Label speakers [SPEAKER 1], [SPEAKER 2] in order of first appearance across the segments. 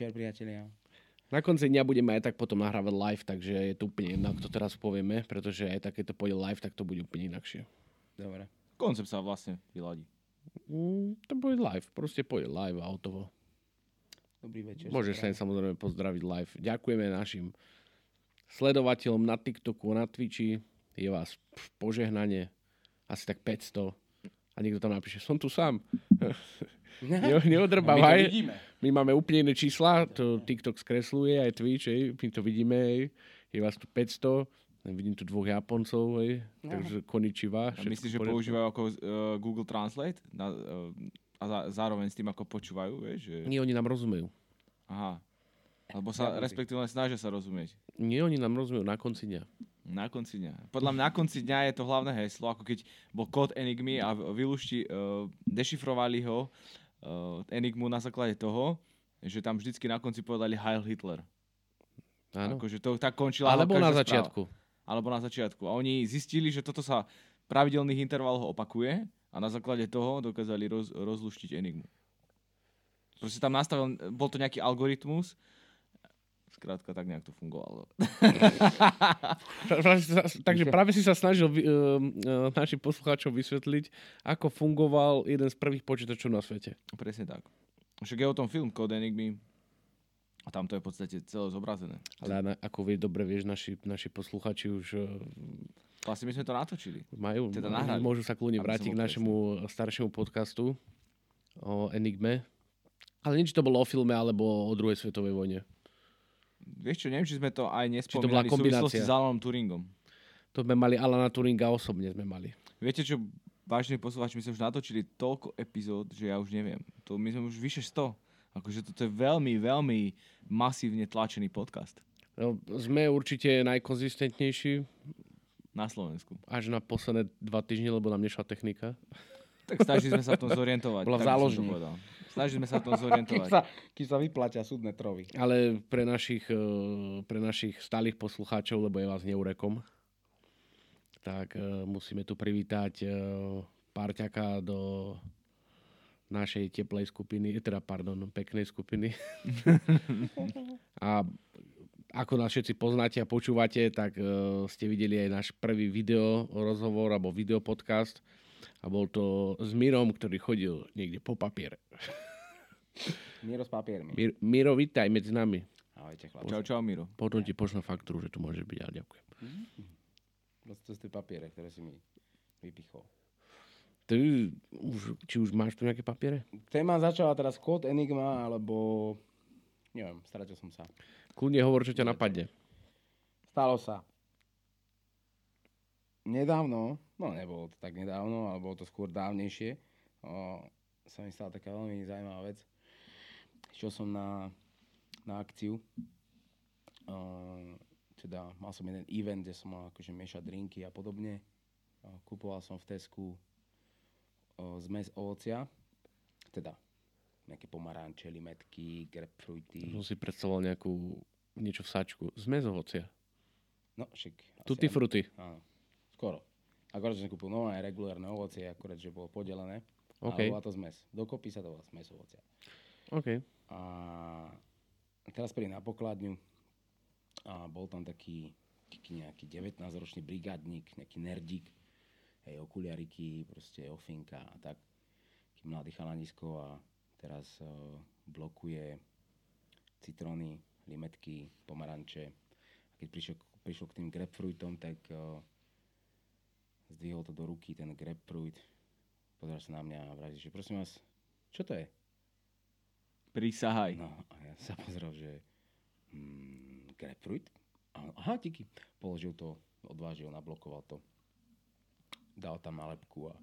[SPEAKER 1] Večer, priatelia.
[SPEAKER 2] Na konci dňa budeme aj tak potom nahrávať live, takže je to úplne jedno, to teraz povieme, pretože aj tak, keď to pôjde live, tak to bude úplne inakšie.
[SPEAKER 1] Dobre.
[SPEAKER 3] Koncept sa vlastne vyladí.
[SPEAKER 2] Mm, to bude live, proste pôjde live a hotovo.
[SPEAKER 1] Dobrý večer.
[SPEAKER 2] Môžeš sa samozrejme pozdraviť live. Ďakujeme našim sledovateľom na TikToku, na Twitchi. Je vás požehnanie asi tak 500. A niekto tam napíše, som tu sám. Ne,
[SPEAKER 3] My
[SPEAKER 2] neodrbávaj.
[SPEAKER 3] vidíme.
[SPEAKER 2] My máme úplne iné čísla, to TikTok skresluje, aj Twitch, hej. my to vidíme, hej. je vás tu 500, vidím tu dvoch Japoncov, hej. takže koničiva.
[SPEAKER 3] A myslíš, že používajú ako uh, Google Translate? Na, uh, a za, zároveň s tým ako počúvajú, vieš? Že...
[SPEAKER 2] Nie, oni nám rozumejú.
[SPEAKER 3] Aha. Lebo sa respektíve snažia sa rozumieť.
[SPEAKER 2] Nie, oni nám rozumejú na konci dňa.
[SPEAKER 3] Na konci dňa. Podľa mňa na konci dňa je to hlavné heslo, ako keď bol kód Enigmy a vylušti, uh, dešifrovali ho uh, Enigmu na základe toho, že tam vždycky na konci povedali Heil Hitler.
[SPEAKER 2] Áno.
[SPEAKER 3] Akože to tak končila
[SPEAKER 2] Alebo na
[SPEAKER 3] správa.
[SPEAKER 2] začiatku.
[SPEAKER 3] Alebo na začiatku. A oni zistili, že toto sa v pravidelných intervaloch opakuje a na základe toho dokázali roz, rozluštiť Enigmu. Proste tam nastavil, bol to nejaký algoritmus, Skrátka, tak nejak to fungovalo.
[SPEAKER 2] Takže práve si sa snažil uh, našim poslucháčom vysvetliť, ako fungoval jeden z prvých počítačov na svete.
[SPEAKER 3] Presne tak. Však je o tom film Code Enigmy a tam to je v podstate celé zobrazené.
[SPEAKER 2] Ale ako vie, dobre vieš, naši, naši posluchači už uh,
[SPEAKER 3] Vlastne my sme to natočili.
[SPEAKER 2] majú,
[SPEAKER 3] Teda nahrali.
[SPEAKER 2] môžu sa kľudne vrátiť k našemu staršiemu podcastu o Enigme. Ale nič to bolo o filme alebo o druhej svetovej vojne.
[SPEAKER 3] Vieš čo, neviem, či sme to aj
[SPEAKER 2] to bola
[SPEAKER 3] nespomínali v súvislosti
[SPEAKER 2] kombinácia.
[SPEAKER 3] s Alanom Turingom.
[SPEAKER 2] To sme mali Alana Turinga osobne sme mali.
[SPEAKER 3] Viete čo, vážení poslucháči, my sme už natočili toľko epizód, že ja už neviem. To, my sme už vyše 100. Akože toto je veľmi, veľmi masívne tlačený podcast
[SPEAKER 2] No, sme určite najkonzistentnejší
[SPEAKER 3] na Slovensku.
[SPEAKER 2] až na posledné dva týždne, lebo nám nešla technika.
[SPEAKER 3] Tak snažili sme sa v tom zorientovať.
[SPEAKER 1] Bola v
[SPEAKER 3] to
[SPEAKER 1] záložni.
[SPEAKER 3] Sme sa v tom
[SPEAKER 1] Keď
[SPEAKER 3] zorientovať.
[SPEAKER 1] sa, keď sa vyplatia súdne trovy.
[SPEAKER 2] Ale pre našich, eh, pre našich stálych poslucháčov, lebo je vás neurekom, tak eh, musíme tu privítať eh, Párťaka do našej teplej skupiny, teda pardon, peknej skupiny. a ako nás všetci poznáte a počúvate, tak uh, ste videli aj náš prvý video rozhovor alebo videopodcast a bol to s Mirom, ktorý chodil niekde po papiere.
[SPEAKER 1] Miro s papiermi.
[SPEAKER 2] Mir, Miro, vítaj medzi nami.
[SPEAKER 1] Ahojte, chlapci.
[SPEAKER 3] Čau, čau, Miro.
[SPEAKER 2] Potom ti pošlem faktúru, že tu môže byť, ale ďakujem.
[SPEAKER 1] To sú tie papiere, ktoré si mi vypichol.
[SPEAKER 2] Ty, už, či už máš tu nejaké papiere?
[SPEAKER 1] Téma začala teraz kód Enigma, alebo... Neviem, stratil som sa.
[SPEAKER 2] Kľudne hovor, čo ťa napadne.
[SPEAKER 1] Stalo sa. Nedávno, no nebolo to tak nedávno, ale bolo to skôr dávnejšie, o, sa mi stala taká veľmi zaujímavá vec. Išiel som na, na akciu, o, teda mal som jeden event, kde som mal akože miešať drinky a podobne. O, kupoval som v Tesku o, zmes ovocia, teda nejaké pomaranče, limetky, grapefruity.
[SPEAKER 2] Som si predstavoval nejakú, niečo v sačku. Zmes ovocia.
[SPEAKER 1] No, však...
[SPEAKER 2] Tutti frutti.
[SPEAKER 1] Áno, skoro. Akorát, že som kúpil nové regulárne ovocie, akorát, že bolo podelené.
[SPEAKER 2] OK.
[SPEAKER 1] Ale bola to zmes. Dokopy sa to volá zmes ovocia.
[SPEAKER 2] OK.
[SPEAKER 1] A teraz prídem na pokladňu a bol tam taký, taký nejaký 19-ročný brigádnik, nejaký nerdík, hej, okuliariky, proste ofinka a tak. Taký mladý chalanisko a teraz uh, blokuje citróny, limetky, pomaranče. A keď prišiel, prišiel k tým grapefruitom, tak uh, zdvihol to do ruky, ten grapefruit. Pozerá sa na mňa a vraví, že prosím vás, čo to je?
[SPEAKER 3] Prisahaj.
[SPEAKER 1] No a ja sa pozrel, že mm, grapefruit? A- Aha, díky. Položil to, odvážil, nablokoval to. Dal tam nálepku a,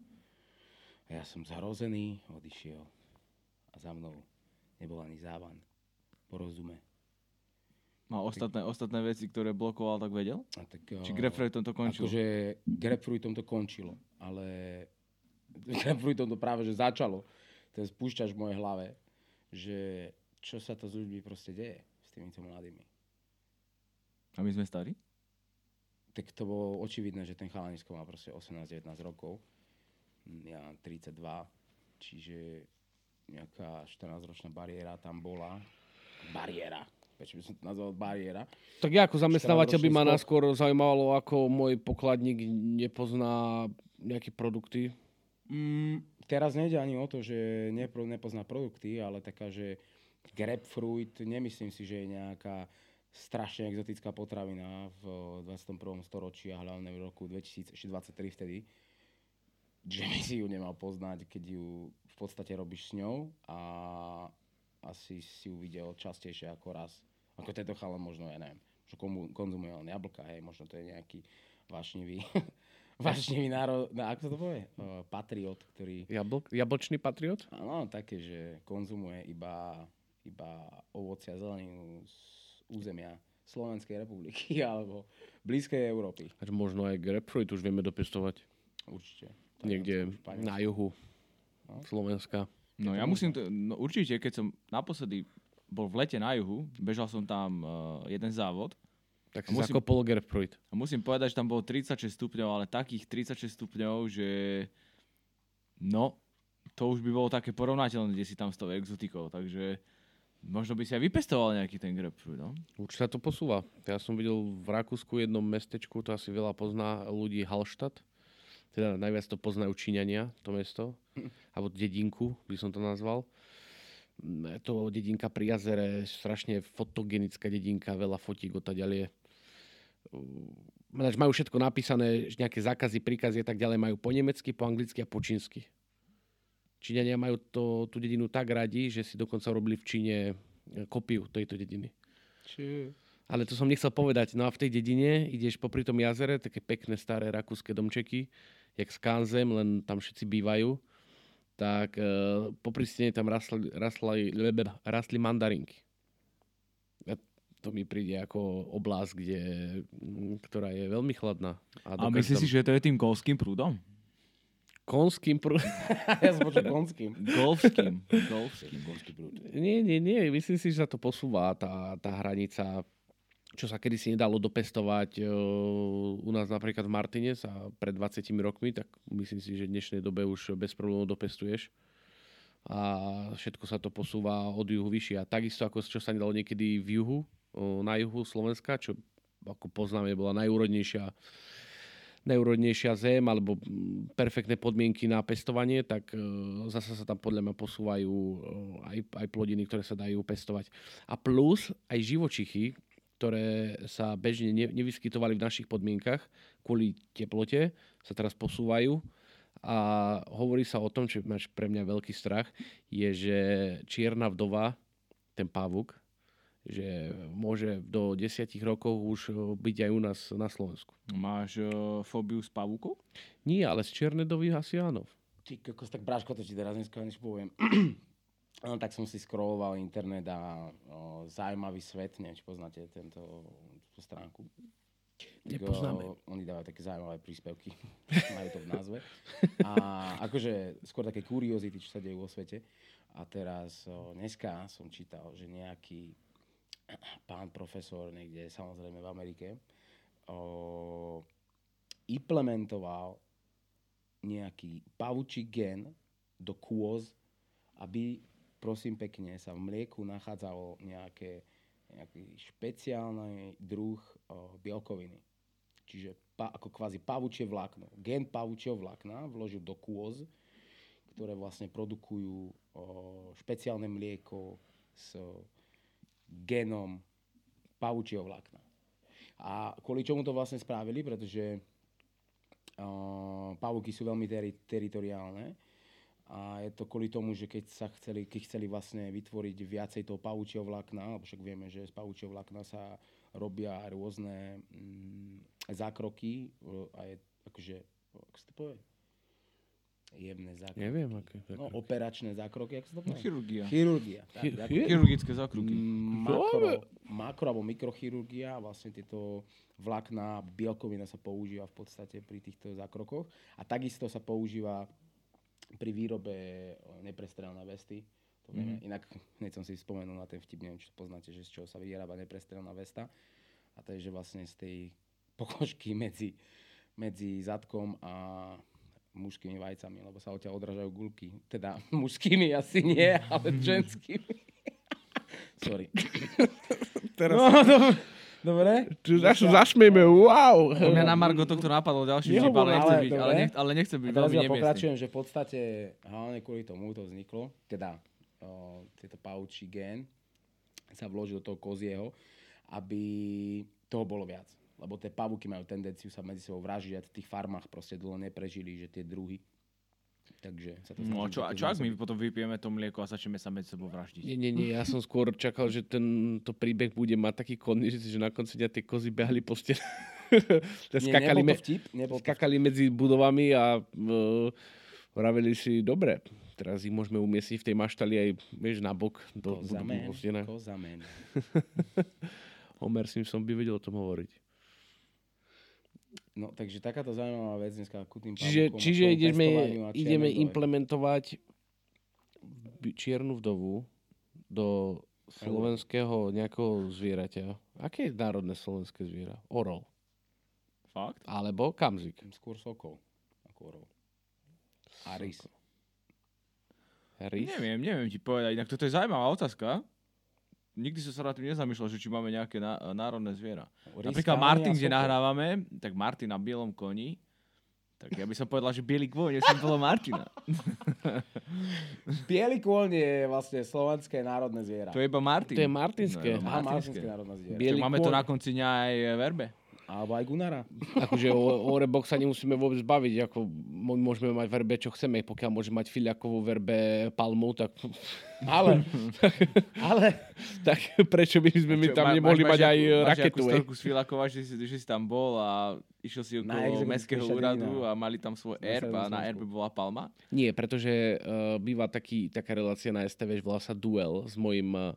[SPEAKER 1] a ja som zhrozený, odišiel. A za mnou nebol ani závan. Porozume.
[SPEAKER 3] Mal ostatné, ostatné veci, ktoré blokoval, tak vedel?
[SPEAKER 1] A tak,
[SPEAKER 3] Či
[SPEAKER 1] o,
[SPEAKER 3] grapefruitom to končilo?
[SPEAKER 1] Akože grapefruitom to končilo, ale grapefruitom to práve že začalo. Ten spúšťač v mojej hlave, že čo sa to s ľuďmi proste deje s týmito mladými.
[SPEAKER 3] A my sme starí?
[SPEAKER 1] tak to bolo očividné, že ten chalanisko má proste 18-19 rokov. Ja mám 32, čiže nejaká 14-ročná bariéra tam bola. bariéra. Prečo by som to nazval bariéra?
[SPEAKER 2] Tak ja ako zamestnávateľ by ma
[SPEAKER 1] 14-ročný skok.
[SPEAKER 2] náskôr zaujímalo, ako môj pokladník nepozná nejaké produkty.
[SPEAKER 1] Mm, teraz nejde ani o to, že nepro, nepozná produkty, ale taká, že grapefruit, nemyslím si, že je nejaká strašne exotická potravina v 21. storočí a hlavne v roku 2023 vtedy, že by si ju nemal poznať, keď ju v podstate robíš s ňou a asi si ju videl častejšie ako raz. Ako tento chalan možno, ja neviem, že komu, konzumuje len jablka, hej, možno to je nejaký vášnivý, vášnivý národ, no, ako sa to povie? Uh, patriot, ktorý
[SPEAKER 2] Jabl- jablčný patriot?
[SPEAKER 1] Áno, také, že konzumuje iba, iba ovocia a zeleninu z územia Slovenskej republiky alebo blízkej Európy.
[SPEAKER 2] Až možno aj grapefruit už vieme dopestovať.
[SPEAKER 1] Určite.
[SPEAKER 2] Niekde na juhu
[SPEAKER 1] No.
[SPEAKER 2] Slovenska.
[SPEAKER 3] No ja musím, to, no určite, keď som naposledy bol v lete na juhu, bežal som tam uh, jeden závod
[SPEAKER 2] Tak si
[SPEAKER 3] musím-
[SPEAKER 2] zakopol grapefruit.
[SPEAKER 3] a musím povedať, že tam bolo 36 stupňov, ale takých 36 stupňov, že no, to už by bolo také porovnateľné, kde si tam s tou exotikou, takže možno by si aj vypestoval nejaký ten grapefruit, no?
[SPEAKER 2] Určite to posúva. Ja som videl v Rakúsku jednom mestečku, to asi veľa pozná ľudí, Hallstatt. Teda najviac to poznajú Číňania, to mesto. Alebo dedinku, by som to nazval. Mm, Je to dedinka pri jazere, strašne fotogenická dedinka, veľa fotík odtiaľ je. Ináč majú všetko napísané, nejaké zákazy, príkazy a tak ďalej majú po nemecky, po anglicky a po čínsky. Číňania majú to, tú dedinu tak radi, že si dokonca robili v Číne e, kopiu tejto dediny.
[SPEAKER 1] Či...
[SPEAKER 2] Ale to som nechcel povedať. No a v tej dedine ideš popri tom jazere, také pekné staré rakúske domčeky, jak s Kanzem, len tam všetci bývajú. Tak e, popri stene tam rastli, rastli, lebe- rastli mandarinky. A to mi príde ako oblasť, kde, ktorá je veľmi chladná.
[SPEAKER 3] A
[SPEAKER 2] dokáže
[SPEAKER 3] myslíš
[SPEAKER 2] tam-
[SPEAKER 3] si, že to je tým golfským prúdom?
[SPEAKER 2] Konským prú...
[SPEAKER 1] ja som počul konským.
[SPEAKER 3] Golfským. golfským.
[SPEAKER 1] Konský prúd.
[SPEAKER 2] Nie, nie, nie. Myslím si, že sa to posúva, tá, tá hranica, čo sa kedysi nedalo dopestovať e, u nás napríklad v Martine sa pred 20 rokmi, tak myslím si, že v dnešnej dobe už bez problémov dopestuješ. A všetko sa to posúva od juhu vyššie. A takisto ako čo sa nedalo niekedy v juhu, na juhu Slovenska, čo ako poznáme, bola najúrodnejšia najúrodnejšia zem alebo perfektné podmienky na pestovanie, tak e, zase sa tam podľa mňa posúvajú e, aj, aj plodiny, ktoré sa dajú pestovať. A plus aj živočichy, ktoré sa bežne ne, nevyskytovali v našich podmienkach kvôli teplote, sa teraz posúvajú. A hovorí sa o tom, čo máš pre mňa veľký strach, je, že čierna vdova, ten pavúk, že môže do desiatich rokov už e, byť aj u nás na Slovensku.
[SPEAKER 3] Máš uh, fóbiu s pavúkov?
[SPEAKER 2] Nie, ale z Černedovy asi áno.
[SPEAKER 1] Ty kokos, tak Bráško, to ti teraz dneska než poviem. No, tak som si scrolloval internet a o, zaujímavý svet, neviem, či poznáte tento, túto stránku.
[SPEAKER 2] Nepoznáme.
[SPEAKER 1] oni dávajú také zaujímavé príspevky, majú to v názve. A akože skôr také kuriozity, čo sa dejú vo svete. A teraz o, dneska som čítal, že nejaký pán profesor niekde, samozrejme v Amerike, o, implementoval nejaký pavučí gen do kôz, aby, prosím pekne, sa v mlieku nachádzalo nejaké, nejaký špeciálny druh o, bielkoviny. Čiže pa, ako kvázi pavučie vlákno. Gen pavučieho vlákna vložil do kôz, ktoré vlastne produkujú o, špeciálne mlieko s genom pavučieho vlákna. A kvôli čomu to vlastne spravili, pretože uh, pavúky sú veľmi teri- teritoriálne a je to kvôli tomu, že keď sa chceli, keď chceli vlastne vytvoriť viacej toho pavúčieho vlákna, lebo však vieme, že z pavúčieho vlákna sa robia rôzne mm, zákroky, uh, aj akože, ako sa to povie? Jemné zákroky.
[SPEAKER 2] Neviem, aké.
[SPEAKER 1] No, operačné zákroky, ako sa to
[SPEAKER 3] No,
[SPEAKER 1] povie?
[SPEAKER 3] chirurgia.
[SPEAKER 1] Chirurgia. Tak,
[SPEAKER 2] Chi-
[SPEAKER 1] ďakujem.
[SPEAKER 2] chi-
[SPEAKER 3] Chirurgické zákruky.
[SPEAKER 1] Mm, makro, makro alebo mikrochirurgia, vlastne tieto vlákna, bielkovina sa používa v podstate pri týchto zákrokoch a takisto sa používa pri výrobe neprestrelné vesty. To vieme. Inak hneď som si spomenul na ten vtip, neviem, či to poznáte, že z čoho sa vyrába neprestrelná vesta. A to je, že vlastne z tej pokožky medzi, medzi zadkom a mužskými vajcami, lebo sa odtiaľ odrážajú gulky. Teda mužskými asi nie, ale ženskými. Sorry.
[SPEAKER 2] Teraz
[SPEAKER 1] No, dobre. Dobre.
[SPEAKER 2] zas, zasmieme, wow.
[SPEAKER 3] Mňa na Margo tohto napadlo ďalší vtip, ale nechcem
[SPEAKER 1] ale
[SPEAKER 3] byť, ale, nech, ale nechcem byť veľmi
[SPEAKER 1] ja pokračujem, že v podstate hlavne kvôli tomu to vzniklo, teda o, tieto paučí gen sa vložil do toho kozieho, aby toho bolo viac. Lebo tie pavúky majú tendenciu sa medzi sebou vražiť a v tých farmách proste dlho neprežili, že tie druhy. Takže sa to
[SPEAKER 3] No a čo, a čo ak my potom vypijeme to mlieko a začneme sa medzi sebou vraždiť?
[SPEAKER 2] Nie, nie, nie, ja som skôr čakal, že tento príbeh bude mať taký koniec, že na konci dňa tie kozy behali po stene.
[SPEAKER 1] Nie,
[SPEAKER 2] skakali,
[SPEAKER 1] nebol to vtip, nebol to
[SPEAKER 2] skakali medzi budovami a uh, vraveli si, dobre, teraz ich môžeme umiestniť v tej maštali aj, vieš, na bok do
[SPEAKER 1] Kozamen,
[SPEAKER 2] budovy po. Homer Simpson by vedel o tom hovoriť.
[SPEAKER 1] No, takže takáto zaujímavá vec dneska ku tým
[SPEAKER 2] Čiže, čiže ideme, ideme implementovať čiernu vdovu do slovenského nejakého zvieraťa. Aké je národné slovenské zviera? Orol.
[SPEAKER 3] Fakt?
[SPEAKER 2] Alebo kamzik.
[SPEAKER 1] Skôr sokol. Ako orol. A rys.
[SPEAKER 2] Rys?
[SPEAKER 3] Neviem, neviem ti povedať. Inak toto je zaujímavá otázka. Nikdy som sa nad tým nezamýšľal, že či máme nejaké ná- národné zviera.
[SPEAKER 1] Rys,
[SPEAKER 3] Napríklad Martin, kde nahrávame, tak Martin na bielom koni. Tak ja by som povedal, že bielý kôň, som bolo Martina.
[SPEAKER 1] Bielý kôň je vlastne slovenské národné zviera.
[SPEAKER 3] To je iba Martin.
[SPEAKER 2] To je martinské.
[SPEAKER 3] No,
[SPEAKER 1] Aha,
[SPEAKER 3] martinské.
[SPEAKER 1] martinské národné zviera.
[SPEAKER 2] Bielý
[SPEAKER 3] máme
[SPEAKER 2] kôň.
[SPEAKER 3] to na konci dňa aj verbe.
[SPEAKER 1] Alebo aj Gunara.
[SPEAKER 2] Akože o, o Orebox sa nemusíme vôbec baviť. Ako môžeme mať verbe, čo chceme. Pokiaľ môže mať filiakovú verbe palmu, tak,
[SPEAKER 1] Ale, ale,
[SPEAKER 2] tak prečo by sme my tam
[SPEAKER 3] má-
[SPEAKER 2] nemohli
[SPEAKER 3] máš-
[SPEAKER 2] mať
[SPEAKER 3] máš
[SPEAKER 2] aj
[SPEAKER 3] máš
[SPEAKER 2] raketu?
[SPEAKER 3] nejakú
[SPEAKER 2] hej?
[SPEAKER 3] storku z Filakova, že si, že si tam bol a išiel si okolo mestského úradu
[SPEAKER 1] iná.
[SPEAKER 3] a mali tam svoj erb a na erbe bola palma.
[SPEAKER 2] Nie, pretože uh, býva taký, taká relácia na STV, že volá sa Duel s mojim uh,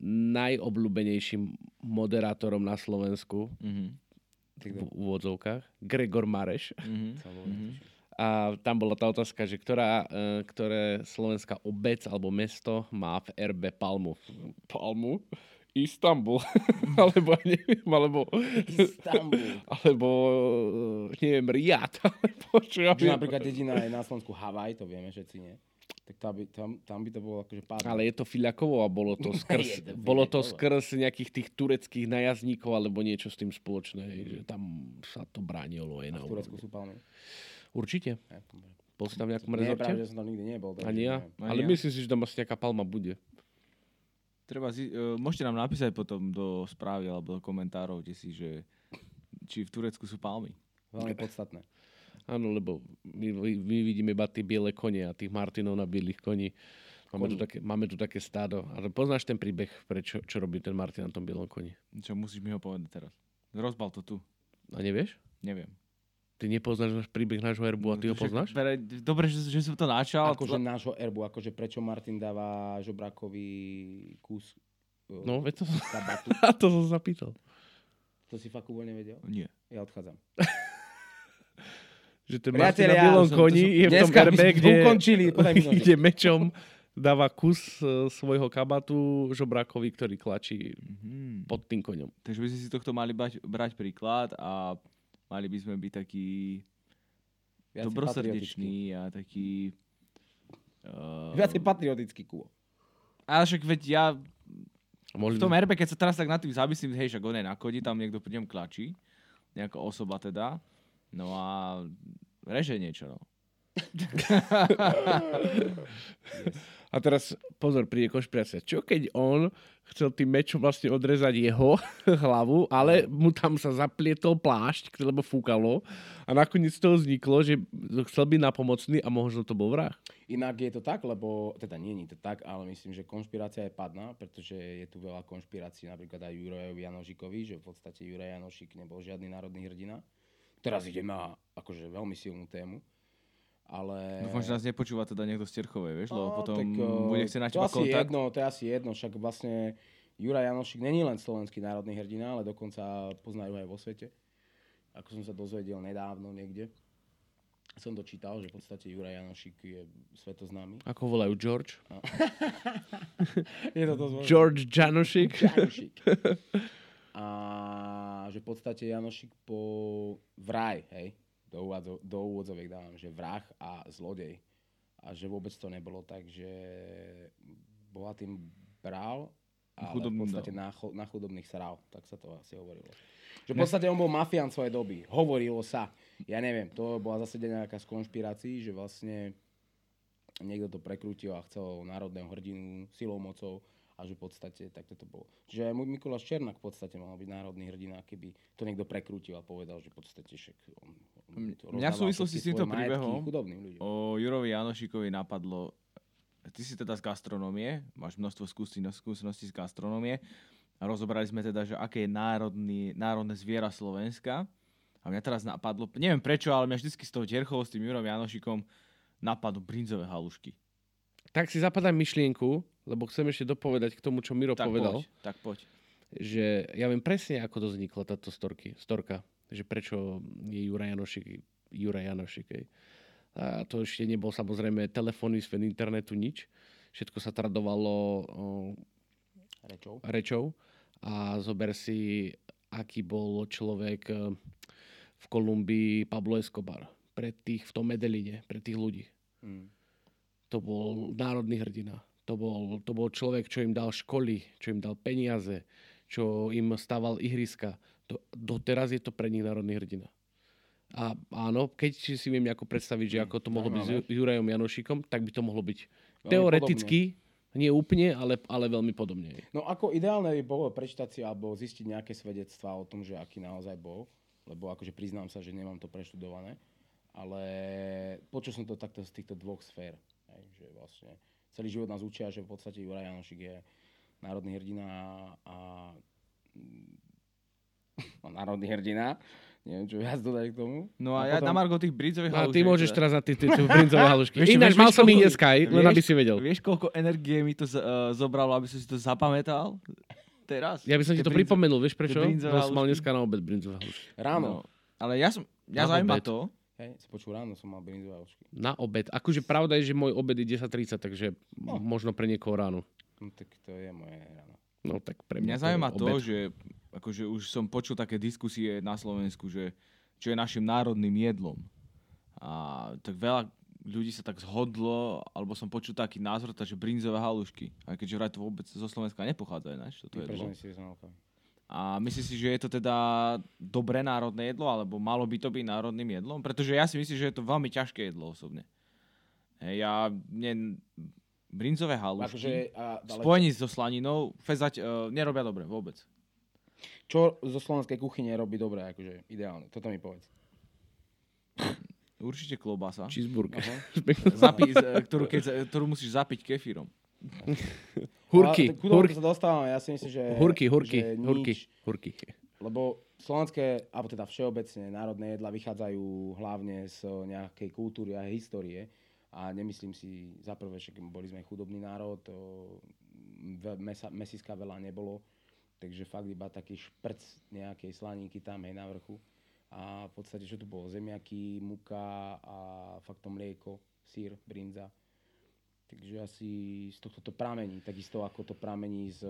[SPEAKER 2] najobľúbenejším moderátorom na Slovensku
[SPEAKER 3] Mhm.
[SPEAKER 2] V úvodzovkách, Gregor Mareš.
[SPEAKER 3] Mhm.
[SPEAKER 1] sa
[SPEAKER 3] Mhm.
[SPEAKER 2] A tam bola tá otázka, že ktorá, uh, ktoré slovenská obec alebo mesto má v erbe palmu. Palmu? Istanbul. alebo, neviem, alebo,
[SPEAKER 1] Istanbul.
[SPEAKER 2] alebo uh, neviem, Riad. Alebo čo ja
[SPEAKER 1] Že
[SPEAKER 2] viem.
[SPEAKER 1] napríklad dedina je na Slovensku Havaj, to vieme všetci, nie? Tak tam by, tam, tam by to bolo akože pádne.
[SPEAKER 2] Ale je to Filiakovo a bolo to skrz,
[SPEAKER 1] Je to
[SPEAKER 2] bolo to skrz nejakých tých tureckých najazdníkov alebo niečo s tým spoločné, hej, že tam sa to bránilo aj
[SPEAKER 1] A
[SPEAKER 2] na
[SPEAKER 1] v Turecku sú palmy.
[SPEAKER 2] Určite.
[SPEAKER 1] Ja, dobre.
[SPEAKER 2] Bol si tam v nejakom
[SPEAKER 1] Nie,
[SPEAKER 2] rezorte?
[SPEAKER 1] práve, že som tam nikdy nebol. takže
[SPEAKER 2] Ani ja.
[SPEAKER 1] neviem.
[SPEAKER 3] Ani
[SPEAKER 2] Ale
[SPEAKER 3] ja.
[SPEAKER 2] myslím si, že tam asi nejaká palma bude.
[SPEAKER 3] Treba zi- uh, môžete nám napísať potom do správy alebo do komentárov, si, že či v Turecku sú palmy.
[SPEAKER 1] Veľmi podstatné.
[SPEAKER 2] Áno, lebo my, my vidíme iba tie biele kone a tých Martinov na bielých koní. Máme tu, také, máme tu také stádo. Ale poznáš ten príbeh, prečo, čo robí ten Martin na tom bielom koni?
[SPEAKER 3] Čo musíš mi ho povedať teraz? Rozbal to tu.
[SPEAKER 2] A nevieš?
[SPEAKER 3] Neviem.
[SPEAKER 2] Ty nepoznáš náš príbeh nášho herbu a ty ho poznáš?
[SPEAKER 3] Dobre, že, že som to načal.
[SPEAKER 1] Akože nášho erbu, akože prečo Martin dáva Žobrakovi kus e,
[SPEAKER 2] No, veď to, to som sa pýtal.
[SPEAKER 1] To si fakt úplne nevedel?
[SPEAKER 3] Nie.
[SPEAKER 1] Ja odchádzam.
[SPEAKER 2] Že ten Martin na bielom koni je v tom
[SPEAKER 1] sme
[SPEAKER 2] kde
[SPEAKER 1] ukončili,
[SPEAKER 2] ide mečom, dáva kus e, svojho kabatu žobrakovi, ktorý klačí
[SPEAKER 3] Mhm.
[SPEAKER 2] pod tým koňom.
[SPEAKER 3] Takže by sme si tohto mali bať, brať príklad a mali by sme byť taký
[SPEAKER 1] Viacej
[SPEAKER 3] dobrosrdečný a taký... Uh,
[SPEAKER 1] patriotický. Viacej patriotický kôl.
[SPEAKER 3] ale však veď ja
[SPEAKER 2] mohli
[SPEAKER 3] v tom erbe, keď sa teraz tak nad tým zamyslím, hej, však on je na kodi, tam niekto pri ňom klačí, nejaká osoba teda, no a reže niečo, no.
[SPEAKER 2] A teraz pozor, príde konšpirácia. Čo keď on chcel tým mečom vlastne odrezať jeho hlavu, ale mu tam sa zaplietol plášť, lebo fúkalo a nakoniec z toho vzniklo, že chcel byť napomocný a možno to bol vrah.
[SPEAKER 1] Inak je to tak, lebo, teda nie je to tak, ale myslím, že konšpirácia je padná, pretože je tu veľa konšpirácií, napríklad aj Jurajovi Janošikovi, že v podstate Juraj Janošik nebol žiadny národný hrdina. Teraz idem na akože veľmi silnú tému, ale...
[SPEAKER 3] Dúfam, že nás nepočúva teda niekto z Terchovej, vieš, lebo
[SPEAKER 1] No,
[SPEAKER 3] potom
[SPEAKER 1] tak,
[SPEAKER 3] bude chcieť na
[SPEAKER 1] to
[SPEAKER 3] teba
[SPEAKER 1] asi
[SPEAKER 3] kontakt.
[SPEAKER 1] Jedno, to je asi jedno, však vlastne Juraj Janošik není len slovenský národný hrdina, ale dokonca poznajú aj vo svete. Ako som sa dozvedel nedávno niekde. Som dočítal, že v podstate Juraj Janošik je svetoznámy.
[SPEAKER 2] Ako volajú George?
[SPEAKER 1] Je to dosť.
[SPEAKER 2] George Janošik.
[SPEAKER 1] Janošik. A že v podstate Janošik po vraj, hej, do, úvodzo, do úvodzoviek dávam, že vrah a zlodej. A že vôbec to nebolo tak, že bola tým bral ale
[SPEAKER 3] Chudobný,
[SPEAKER 1] v podstate na, na chudobných sral, tak sa to asi hovorilo. Že v podstate on bol mafián svojej doby. Hovorilo sa. Ja neviem, to bola zase nejaká z konšpirácií, že vlastne niekto to prekrútil a chcel národného hrdinu silou, mocou a že v podstate takto to bolo. Čiže aj môj Mikuláš Černák v podstate mal byť národný hrdina, keby to niekto prekrútil a povedal, že v podstate však on, on to
[SPEAKER 3] Mňa v súvislosti s týmto príbehom. O Jurovi Janošikovi napadlo, ty si teda z gastronómie, máš množstvo skúseností z gastronómie a rozobrali sme teda, že aké je národný, národné zviera Slovenska. A mňa teraz napadlo, neviem prečo, ale mňa vždy z toho Terchov s tým Jurom Janošikom napadlo brinzové halušky.
[SPEAKER 2] Tak si zapadám myšlienku, lebo chcem ešte dopovedať k tomu, čo Miro
[SPEAKER 3] Tak
[SPEAKER 2] povedal.
[SPEAKER 3] poď, tak poď.
[SPEAKER 2] že ja viem presne, ako to vznikla táto storky, storka. Že prečo je Juraj Janošik, Juraj Janošik. hej. A to ešte nebol samozrejme telefónny svet internetu, nič. Všetko sa tradovalo o,
[SPEAKER 1] Rečou.
[SPEAKER 2] rečou. A zober si, aký bol človek e, v Kolumbii Pablo Escobar. Pre tých v tom Medeline, pre tých ľudí.
[SPEAKER 1] Mm.
[SPEAKER 2] To bol národný hrdina. To bol, to bol človek, čo im dal školy, čo im dal peniaze, čo im stával ihriska. To, doteraz je to pre nich národný hrdina. A áno, keď si viem ako predstaviť, že ako to mohlo byť s Ju- Jurajom Janošikom, tak by to mohlo byť
[SPEAKER 1] Veľmi
[SPEAKER 2] teoreticky, nie úplne, ale, ale veľmi podobne.
[SPEAKER 1] No ako ideálne by bolo prečítať si alebo zistiť nejaké svedectvá o tom, že aký naozaj bol, lebo akože priznám sa, že nemám to preštudované, ale počul som to takto z týchto dvoch sfér, hej, že vlastne celý život nás učia, že v podstate Juraj Janošik je národný hrdina a, a národný hrdina, neviem čo viac dodať k tomu.
[SPEAKER 3] No a, ja
[SPEAKER 1] potom-
[SPEAKER 3] na Margo tých brinzových
[SPEAKER 2] No a
[SPEAKER 3] halušiek.
[SPEAKER 2] ty môžeš teraz na tie brinzové halušky. Ináč mal som ich dneska len aby si vedel.
[SPEAKER 3] Vieš, koľko energie mi to z, uh, zobralo, aby som si to zapamätal? Teraz.
[SPEAKER 2] Ja by som ti to
[SPEAKER 3] brinzo-
[SPEAKER 2] pripomenul, vieš prečo? Lebo som mal dneska na obed brinzové halušky.
[SPEAKER 1] Ráno,
[SPEAKER 3] No, ale ja som, mňa
[SPEAKER 2] Na
[SPEAKER 3] zaujíma to,
[SPEAKER 1] hej, si počul ráno, som mal brinzové halušky.
[SPEAKER 2] Na obed. Akože pravda je, že môj obed je 10.30, takže
[SPEAKER 1] No.
[SPEAKER 2] možno pre niekoho ráno.
[SPEAKER 1] No tak to je moje ráno.
[SPEAKER 2] No tak pre
[SPEAKER 3] mňa
[SPEAKER 2] mňa,
[SPEAKER 3] zaujíma
[SPEAKER 2] je
[SPEAKER 3] to,
[SPEAKER 2] obed.
[SPEAKER 3] že akože už som počul také diskusie na Slovensku, že čo je našim národným jedlom. A tak veľa ľudí sa tak zhodlo, alebo som počul taký názor, že brinzové halušky. Aj keďže vraj to vôbec zo Slovenska nepochádza ináč, toto jedlo. A myslíš si, že je to teda dobré národné jedlo, alebo malo by to byť národným jedlom? Pretože ja si myslím, že je to veľmi ťažké jedlo osobne. Hej, ja, mne brinzové halušky,
[SPEAKER 1] Akože, a,
[SPEAKER 3] v
[SPEAKER 1] ale
[SPEAKER 3] spojení so slaninou, fezať uh, nerobia dobre vôbec.
[SPEAKER 1] čo zo slovenskej kuchyne robí dobre, akože ideálne? Toto mi povedz.
[SPEAKER 3] Určite klobasa,
[SPEAKER 2] Cheeseburger.
[SPEAKER 1] Aha.
[SPEAKER 3] Zapi- z- ktorú, keď, ktorú musíš zapiť kefírom.
[SPEAKER 2] Hurky, hurky,
[SPEAKER 1] sa dostávame, ja si myslím, že...
[SPEAKER 2] hurky, hurky,
[SPEAKER 1] že
[SPEAKER 2] hurky,
[SPEAKER 1] nič,
[SPEAKER 2] hurky.
[SPEAKER 1] Lebo slovenské, alebo teda všeobecne národné jedla vychádzajú hlavne z nejakej kultúry a histórie. A nemyslím si, za prvé, že boli sme chudobný národ, mesa, mesiska veľa nebolo, takže fakt iba taký šprc nejakej slaníky tam, hej, na vrchu. A v podstate, čo tu bolo? Zemiaky, muka a fakt to mlieko, sír, brinza. Takže asi z tohto to pramení, takisto ako to pramení z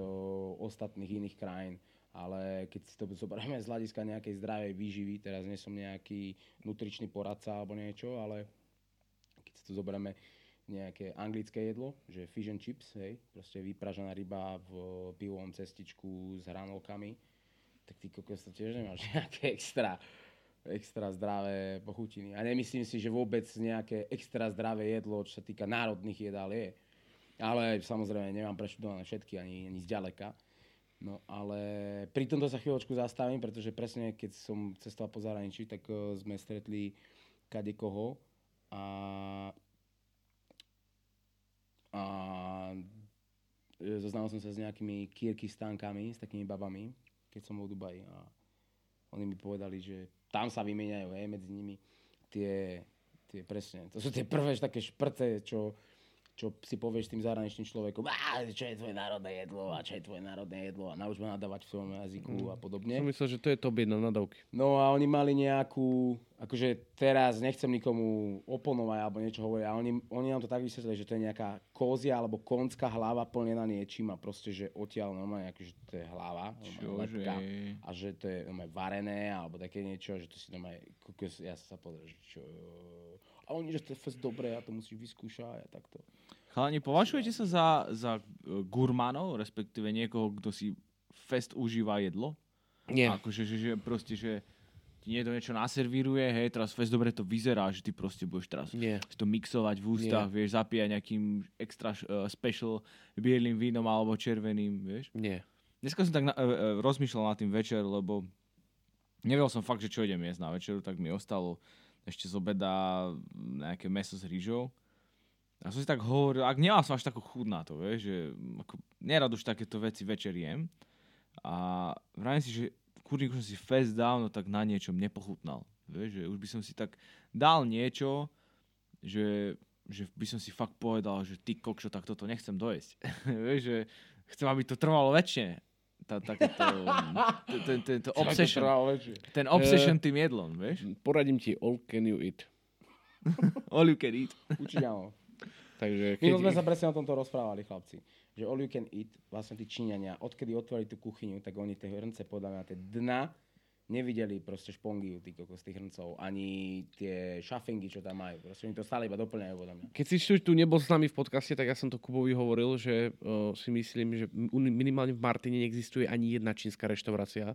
[SPEAKER 1] ostatných iných krajín. Ale keď si to zoberieme z hľadiska nejakej zdravej výživy, teraz nie som nejaký nutričný poradca alebo niečo, ale keď si to zoberieme nejaké anglické jedlo, že fish and chips, hej, proste vypražená ryba v pivovom cestičku s hranolkami, tak ty kokos to tiež nemáš nejaké extra, extra zdravé pochutiny. A nemyslím si, že vôbec nejaké extra zdravé jedlo, čo sa týka národných jedál je. Ale samozrejme nemám preštudované všetky, ani, ani zďaleka. No ale pri tomto sa chvíľočku zastavím, pretože presne keď som cestoval po zahraničí, tak uh, sme stretli kadekoho a a e, zoznal som sa s nejakými Kyrgyzstánkami, s takými babami, keď som bol v Dubaji. A oni mi povedali, že tam sa vymieňajú, hej, medzi nimi tie, tie presne, to sú tie prvé také šprce, čo, čo si povieš tým zahraničným človekom, "Á, čo je tvoje národné jedlo a čo je tvoje národné jedlo a nauč ma nadávať v svojom jazyku a podobne.
[SPEAKER 2] Som myslel, že to je top 1 nadávky.
[SPEAKER 1] No a oni mali nejakú, akože teraz nechcem nikomu oponovať alebo niečo hovoriť, ale oni, oni nám to tak vysvetlili, že to je nejaká kozia alebo konská hlava plnená niečím a proste, že odtiaľ normálne, akože to je hlava, lepka, a že to je normálne varené alebo také niečo, že to si normálne, ja sa že čo... A oni, že to je fest dobré a to musíš vyskúšať a takto.
[SPEAKER 3] Chalani, považujete sa za, za e, gurmanov, respektíve niekoho, kto si fest užíva jedlo?
[SPEAKER 2] Nie.
[SPEAKER 3] Akože, že, že proste, že ti niekto niečo naservíruje, hej, teraz fest dobre to vyzerá, že ty proste budeš teraz
[SPEAKER 2] Nie.
[SPEAKER 3] to mixovať v ústach, vieš, zapíjať nejakým extra uh, special bielým vínom alebo červeným, vieš.
[SPEAKER 2] Nie.
[SPEAKER 3] Dneska som tak na, uh, uh, rozmýšľal nad tým večer, lebo nevedel som fakt, že čo idem jesť na večeru, tak mi ostalo ešte z obeda nejaké meso s rýžou. A som si tak hovoril, ak nemal som až takú chuť na to, vieš, že ako, nerad už takéto veci večer jem. A vravím si, že kurník som si fest dávno tak na niečom nepochutnal. Vieš, že už by som si tak dal niečo, že, že by som si fakt povedal, že ty kokšo, tak toto nechcem dojesť. vieš, že chcem, aby to trvalo väčšie. Tá, takéto, ten, ten, ten, obsession, ten obsession tým jedlom, vieš?
[SPEAKER 2] Poradím ti, all can you eat.
[SPEAKER 3] All you can eat.
[SPEAKER 1] Určite
[SPEAKER 2] Takže
[SPEAKER 1] My sme sa presne o tomto rozprávali, chlapci. Že all you can eat, vlastne tí Číňania, odkedy otvorili tú kuchyňu, tak oni tie hrnce podľa mňa, tie dna, nevideli proste špongiu, tí kokos, tých hrncov, ani tie šafingy, čo tam majú. Proste oni to stále iba doplňajú podľa mňa.
[SPEAKER 2] Keď si tu nebol s nami v podcaste, tak ja som to Kubovi hovoril, že uh, si myslím, že minimálne v Martine neexistuje ani jedna čínska reštaurácia.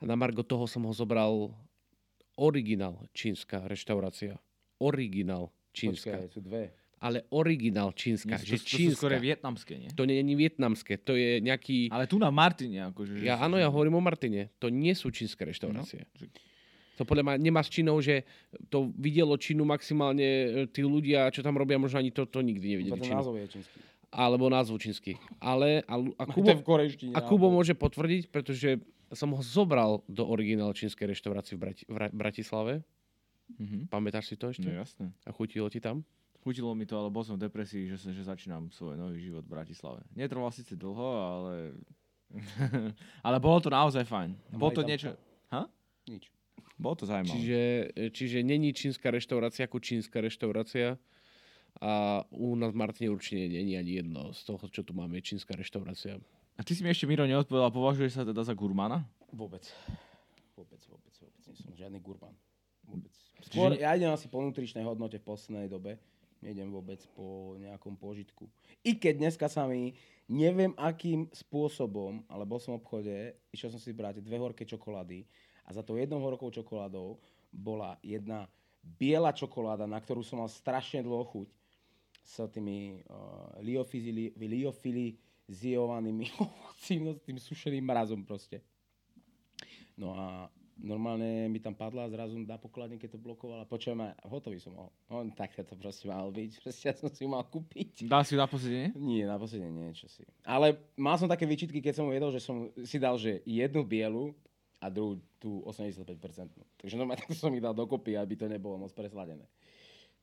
[SPEAKER 2] A na Margo toho som ho zobral originál čínska reštaurácia. Originál čínska.
[SPEAKER 1] Počkaj, sú dve.
[SPEAKER 2] Ale originál čínska.
[SPEAKER 3] To,
[SPEAKER 2] že
[SPEAKER 3] to, to sú
[SPEAKER 2] čínska.
[SPEAKER 3] skôr vietnamské, nie?
[SPEAKER 2] To nie je vietnamské, to je nejaký...
[SPEAKER 3] Ale tu na Martine, akože...
[SPEAKER 2] Ja, áno, ja hovorím o Martine. To nie sú čínske reštaurácie.
[SPEAKER 3] No,
[SPEAKER 2] To podľa mňa nemá s Čínou, že to videlo Čínu maximálne e, tí ľudia, čo tam robia, možno ani to, to nikdy nevideli
[SPEAKER 1] To názov je čínsky.
[SPEAKER 2] Alebo názvu čínsky. Ale a, a, Kubo,
[SPEAKER 1] v korejštine.
[SPEAKER 2] a Kubo môže potvrdiť, pretože som ho zobral do originál čínskej reštaurácie v Brati, v Ra- Bratislave.
[SPEAKER 3] Mhm.
[SPEAKER 2] Pamätáš si to ešte?
[SPEAKER 3] No jasné.
[SPEAKER 2] A chutilo ti tam?
[SPEAKER 3] Chutilo mi to, ale bol som v depresii, že, že začínam svoj nový život v Bratislave. Netrval síce dlho, ale... ale bolo to naozaj fajn.
[SPEAKER 1] A
[SPEAKER 3] Bolo to niečo... Ha?
[SPEAKER 1] Nič.
[SPEAKER 3] Bolo to zaujímavé.
[SPEAKER 2] Čiže, čiže není čínska reštaurácia ako čínska reštaurácia. A u nás v Martine určite není ani jedno z toho, čo tu máme, je čínska reštaurácia.
[SPEAKER 3] A ty si mi ešte, Miro, neodpovedal, považuješ sa teda za gurmana?
[SPEAKER 1] Vôbec. Vôbec, vôbec, vôbec. Nie som žiadny gurman. Vôbec.
[SPEAKER 3] Čiže
[SPEAKER 1] Skôr,
[SPEAKER 3] ne-
[SPEAKER 1] ja idem asi po nutričnej hodnote v poslednej dobe. Nejdem vôbec po nejakom požitku. I keď dneska sa mi, neviem akým spôsobom, ale bol som v obchode, išiel som si brať dve horké čokolády a za tou jednou horkou čokoládou bola jedna biela čokoláda, na ktorú som mal strašne dlho chuť s tými uh, liofili, liofilizovanými ovocím, no, s tým sušeným mrazom proste. No a normálne mi tam padla zrazu na pokladne, keď to blokovala. Počujem, a hotový som mohol. On tak to proste mal byť. Proste ja som si mal kúpiť.
[SPEAKER 3] Dal si ju na posedenie?
[SPEAKER 1] Nie, na posledne nie, čo si. Ale mal som také výčitky, keď som jedol, že som si dal, že jednu bielu a druhú tú 85%. Takže normálne tak som ich dal dokopy, aby to nebolo moc presladené.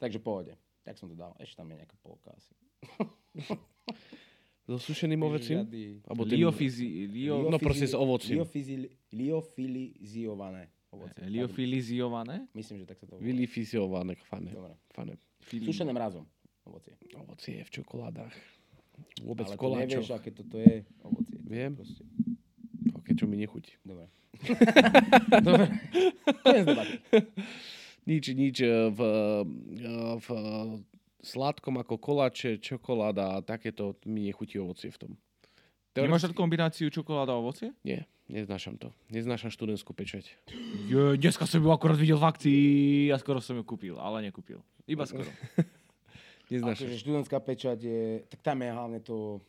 [SPEAKER 1] Takže pohode. Tak som to dal. Ešte tam je nejaká polka asi.
[SPEAKER 2] So sušeným?
[SPEAKER 1] Žiadny-
[SPEAKER 2] Alebo tým-
[SPEAKER 3] Liofizi... Lio...
[SPEAKER 2] No proste s ovocím.
[SPEAKER 1] Liofizil- Liofiliziované ovocie.
[SPEAKER 3] Liofiliziované?
[SPEAKER 1] Myslím, že tak sa to volá.
[SPEAKER 2] Vylifizované, fane.
[SPEAKER 1] Dobre.
[SPEAKER 2] fane.
[SPEAKER 3] Fili-
[SPEAKER 1] Sušené mrazom ovocie.
[SPEAKER 2] Ovocie v čokoládach. Vôbec
[SPEAKER 1] Ale
[SPEAKER 2] v
[SPEAKER 1] to nevieš,
[SPEAKER 2] koláčoch.
[SPEAKER 1] aké toto je ovocie.
[SPEAKER 2] Viem.
[SPEAKER 1] Proste.
[SPEAKER 2] Ok, čo mi nechutí.
[SPEAKER 1] Dobre. Dobre.
[SPEAKER 2] Nič, nič e, v, e, v sladkom ako koláče, čokoláda a takéto mi nechutí ovocie v tom.
[SPEAKER 3] Nemáš
[SPEAKER 2] Teoreticky-
[SPEAKER 3] takú kombináciu čokoláda a ovocie?
[SPEAKER 2] Nie, neznášam to. Neznášam študentskú pečať.
[SPEAKER 3] Je, dneska som ju akorát videl v akcii a skoro som ju kúpil, ale nekúpil. Iba skoro.
[SPEAKER 2] Neznášam.
[SPEAKER 1] Akože študentská pečať je, tak tam je hlavne to,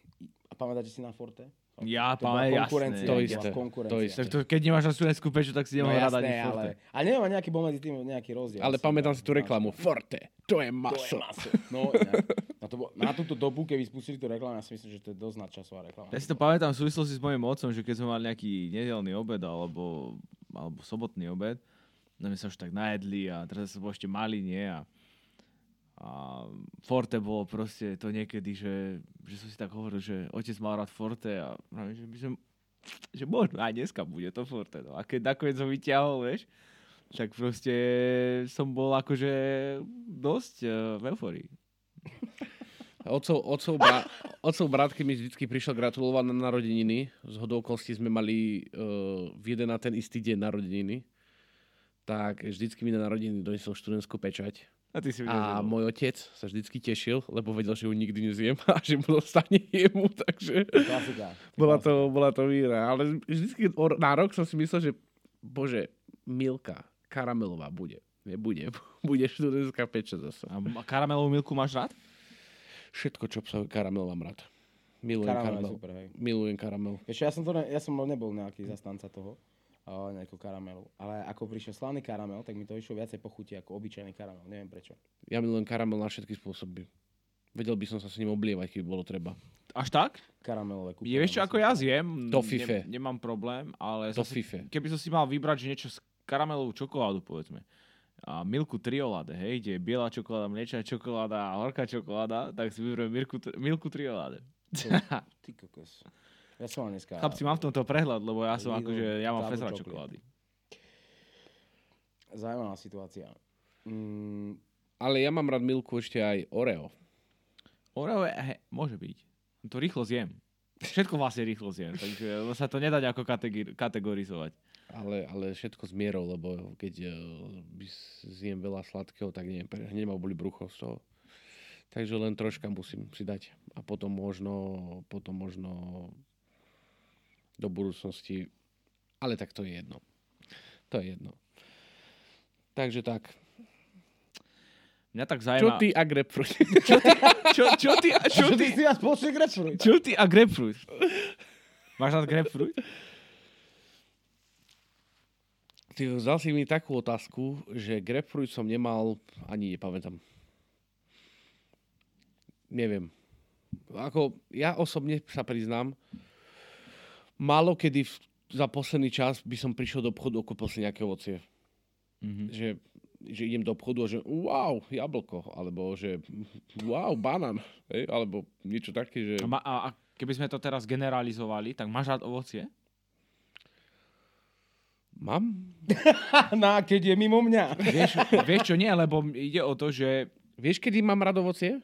[SPEAKER 1] a pamätáte si na Forte?
[SPEAKER 3] Ja
[SPEAKER 1] To konkurencia,
[SPEAKER 3] jasné.
[SPEAKER 2] To isté,
[SPEAKER 1] konkurencia.
[SPEAKER 2] to isté.
[SPEAKER 3] Tak to, keď nemáš na študentskú peču, tak si
[SPEAKER 1] No
[SPEAKER 3] nemohol hľadať
[SPEAKER 1] jasné,
[SPEAKER 3] nič
[SPEAKER 1] ale,
[SPEAKER 3] forte.
[SPEAKER 1] ale neviem, nejaký bol medzi tým nejaký rozdiel.
[SPEAKER 2] Ale pamätám
[SPEAKER 1] no,
[SPEAKER 2] si tú
[SPEAKER 1] máš-
[SPEAKER 2] reklamu. Forte, to je
[SPEAKER 1] To je
[SPEAKER 2] maso.
[SPEAKER 1] maso. No, na, to, na túto dobu, keby spustili tú reklamu, ja si myslím, že to je dosť nadčasová reklama.
[SPEAKER 3] Ja si to pamätám v súvislosti s mojim otcom, že keď sme mali nejaký nedelný obed alebo, alebo sobotný obed, no my sa už tak najedli a teraz bol ešte malý, nie? A, a Forte bolo proste to niekedy, že, že som si tak hovoril, že otec mal rád Forte a že som, že možno aj dneska bude to Forte. No. A keď nakoniec ho vyťahol, vieš, tak proste som bol akože dosť uh, v euforii.
[SPEAKER 2] Otcov, otcov, mi vždy prišiel gratulovať na narodeniny. Z hodou sme mali uh, v jeden na ten istý deň narodeniny. Tak vždycky mi na narodeniny donesol študentskú pečať.
[SPEAKER 3] A ty si videl,
[SPEAKER 2] A môj otec sa vždycky tešil, lebo vedel, že ju nikdy nezjem a že mu dostane jemu, takže
[SPEAKER 1] Klasika.
[SPEAKER 2] bola to, bola to víra. Ale vždycky na rok som si myslel, že bože, Milka karamelová bude. Nebude. Bude študentská peča zase.
[SPEAKER 3] A karamelovú milku máš rád?
[SPEAKER 2] Všetko, čo obsahuje karamel, mám rád. Milujem
[SPEAKER 1] Karamel
[SPEAKER 2] karamel.
[SPEAKER 1] super, hej.
[SPEAKER 2] Milujem karamel.
[SPEAKER 1] Čo, ja som, to ne, ja som nebol nejaký zastanca toho, uh, nejakého karamelu. Ale ako prišiel slavný karamel, tak mi to išlo viacej po chuti ako obyčajný karamel. Neviem prečo.
[SPEAKER 2] Ja milujem karamel na všetky spôsoby. Vedel by som sa s ním oblievať, keby bolo treba.
[SPEAKER 3] Až tak?
[SPEAKER 1] Karamelové
[SPEAKER 3] Je, vieš čo, ako ja zjem,
[SPEAKER 2] To fife.
[SPEAKER 3] ne, nemám problém, ale
[SPEAKER 2] To
[SPEAKER 3] zase,
[SPEAKER 2] fife.
[SPEAKER 3] keby som si mal vybrať, že niečo s karamelovú čokoládu, povedzme, a milku trioláde, hej, kde je biela čokoláda, mliečná čokoláda a horká čokoláda, tak si vyberiem milku, milku trioláde.
[SPEAKER 1] Ty kokos. Ja som mal dneska...
[SPEAKER 3] Chlapci, mám v tomto prehľad, lebo ja som
[SPEAKER 1] Lidl
[SPEAKER 3] akože, ja mám fezra čokolády.
[SPEAKER 1] Zaujímavá situácia. Mm,
[SPEAKER 2] Ale ja mám rád milku ešte aj Oreo.
[SPEAKER 3] Oreo je, he, môže byť. To rýchlo zjem. Všetko vlastne rýchlo zjem, takže sa to nedá kategori- kategorizovať.
[SPEAKER 2] Ale, ale všetko s mierou, lebo keď uh, by zjem veľa sladkého, tak pre- hneď ma boli brucho z toho. Takže len troška musím si dať. A potom možno, potom možno do budúcnosti. Ale tak to je jedno. To je jedno. Takže tak.
[SPEAKER 3] Mňa tak
[SPEAKER 2] Čo
[SPEAKER 3] zaujíma...
[SPEAKER 2] ty a grapefruit?
[SPEAKER 3] Čo, čo, čo ty, a čo
[SPEAKER 1] čo
[SPEAKER 3] ty,
[SPEAKER 1] vás počuť grapefruit?
[SPEAKER 3] čo ty a grapefruit? Máš rád grapefruit?
[SPEAKER 2] Ty vzal si mi takú otázku, že grapefruit som nemal, ani nepamätám. Neviem. Ako, ja osobne sa priznám, málo kedy v, za posledný čas by som prišiel do obchodu a kúpil si nejaké ovocie.
[SPEAKER 3] Mhm.
[SPEAKER 2] Že, že idem do obchodu a že wow, jablko, alebo že wow, banán, hej? alebo niečo také, že...
[SPEAKER 3] A, ma- a, a keby sme to teraz generalizovali, tak máš rád ovocie?
[SPEAKER 2] Mám?
[SPEAKER 1] no, a keď je mimo mňa.
[SPEAKER 3] Vieš, vieš čo, nie, lebo ide o to, že
[SPEAKER 2] Vieš, kedy mám rád ovocie?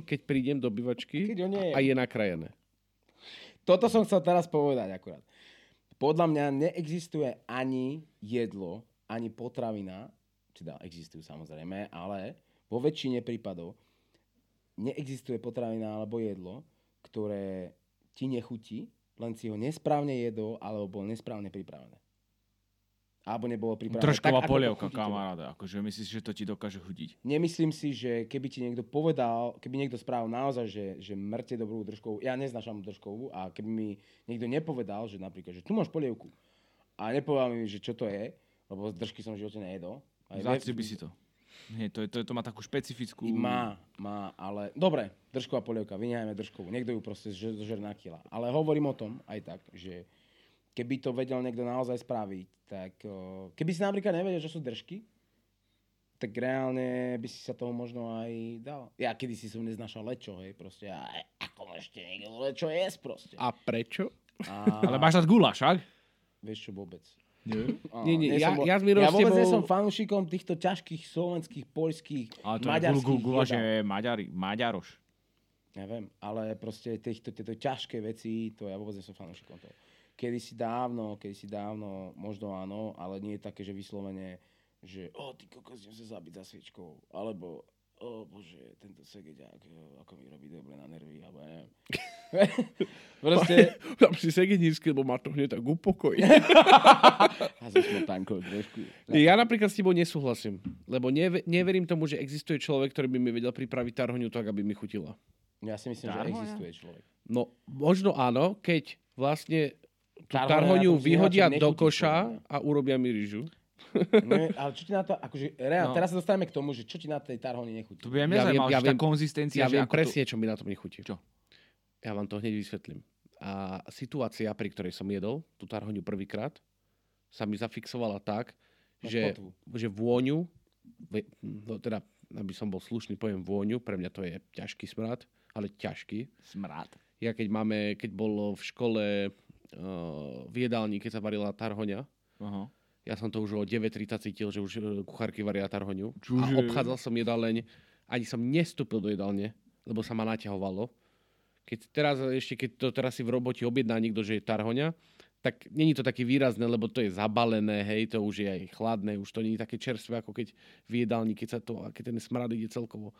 [SPEAKER 2] Keď prídem do bývačky a je nakrajené.
[SPEAKER 1] Toto som chcel teraz povedať akurát. Podľa mňa neexistuje ani jedlo, ani potravina, teda existujú samozrejme, ale vo väčšine prípadov neexistuje potravina alebo jedlo, ktoré ti nechutí, len si ho nesprávne jedol, alebo bolo nesprávne pripravené. Alebo nebolo pripravené.
[SPEAKER 3] trošková
[SPEAKER 1] tak,
[SPEAKER 3] polievka, kamaráde. Akože myslíš, že to ti dokáže chutiť?
[SPEAKER 1] Nemyslím si, že keby ti niekto povedal, keby niekto spravil naozaj, že, že mŕte dobrú držkovú, ja neznášam držkovú a keby mi niekto nepovedal, že napríklad, že tu máš polievku a nepovedal mi, že čo to je, lebo z držky som v živote nejedol. Aj
[SPEAKER 3] Záctil by si to. Nie, to, je- to, je- to má takú špecifickú...
[SPEAKER 1] Má, má, ale dobre, držková polievka, vyňajme držkovú, niekto ju proste zožere na kila. Ale hovorím o tom aj tak, že keby to vedel niekto naozaj spraviť, tak keby si napríklad nevedel, že sú držky, tak reálne by si sa toho možno aj dal. Ja kedy si som neznašal lečo, hej, proste, a ako ešte niekto lečo jesť proste.
[SPEAKER 2] A prečo?
[SPEAKER 1] A,
[SPEAKER 3] Ale máš rád gula, však?
[SPEAKER 1] vieš čo, vôbec.
[SPEAKER 3] Nie.
[SPEAKER 2] Nie, nie, ja-
[SPEAKER 1] som,
[SPEAKER 2] ja
[SPEAKER 1] ja
[SPEAKER 2] s
[SPEAKER 1] vôbec
[SPEAKER 2] tebou-
[SPEAKER 1] nie som fanúšikom týchto ťažkých slovenských, poľských,
[SPEAKER 3] Ale to
[SPEAKER 1] maďarských
[SPEAKER 3] gula, že Maďari, Maďaroš.
[SPEAKER 1] Neviem, ale proste tieto ťažké veci, to ja vôbec nie som fanúšikom toho. Kedy si dávno, kedy si dávno, možno áno, ale nie je také, že vyslovene, že o, ty kokos, idem sa zabiť za sviečkou, alebo o bože, tento segeďák, jo, ako mi robí dobre na nervy, alebo ja neviem. proste,
[SPEAKER 2] Dám si segednícky, lebo ma to hneď tak upokojí.
[SPEAKER 1] a so smotankou trošku.
[SPEAKER 2] Ja napríklad s tebou nesúhlasím, lebo neve, neverím tomu, že existuje človek, ktorý by mi vedel pripraviť tarhoňu tak, aby mi chutila.
[SPEAKER 1] Ja si myslím, že
[SPEAKER 3] Tarhoňa?
[SPEAKER 1] existuje človek.
[SPEAKER 2] No, možno áno, keď vlastne
[SPEAKER 1] tom
[SPEAKER 2] vyhodia do koša
[SPEAKER 1] mňa.
[SPEAKER 2] a urobia mi rýžu.
[SPEAKER 1] Ne, ale čo ti na to, akože, reál,
[SPEAKER 3] No.
[SPEAKER 1] teraz sa dostaneme k tomu, že čo ti na tej tarhoni nechutí.
[SPEAKER 3] To by aj mňa
[SPEAKER 2] Ja
[SPEAKER 3] zaujímalo,
[SPEAKER 2] ja
[SPEAKER 3] tá
[SPEAKER 2] viem-
[SPEAKER 3] konzistencia,
[SPEAKER 2] Ja viem presne, čo mi na tom nechutí.
[SPEAKER 3] Čo?
[SPEAKER 2] Ja vám to hneď vysvetlím. A situácia, pri ktorej som jedol tú tarhoňu prvýkrát, sa mi zafixovala tak,
[SPEAKER 1] Máš
[SPEAKER 2] že,
[SPEAKER 1] potvu.
[SPEAKER 2] že vôňu, no teda, aby som bol slušný, poviem vôňu, pre mňa to je ťažký smrad, ale ťažký.
[SPEAKER 3] to smrad.
[SPEAKER 2] Ja keď máme, keď bolo v škole v jedálni, keď sa varila tarhoňa,
[SPEAKER 3] Aha.
[SPEAKER 2] ja som to už o 9.30 cítil, že už uh, kuchárky varia tarhoňu.
[SPEAKER 3] Čože?
[SPEAKER 2] A obchádzal som jedaleň, ani som nestúpil do jedálne, lebo sa ma naťahovalo. Keď teraz, ešte keď to teraz si v robote objedná niekto, že je tarhoňa, tak není to také výrazné, lebo to je zabalené, hej, to už je aj chladné, už to je také čerstvé, ako keď v jedálni, keď, sa to, keď ten smrad ide celkovo.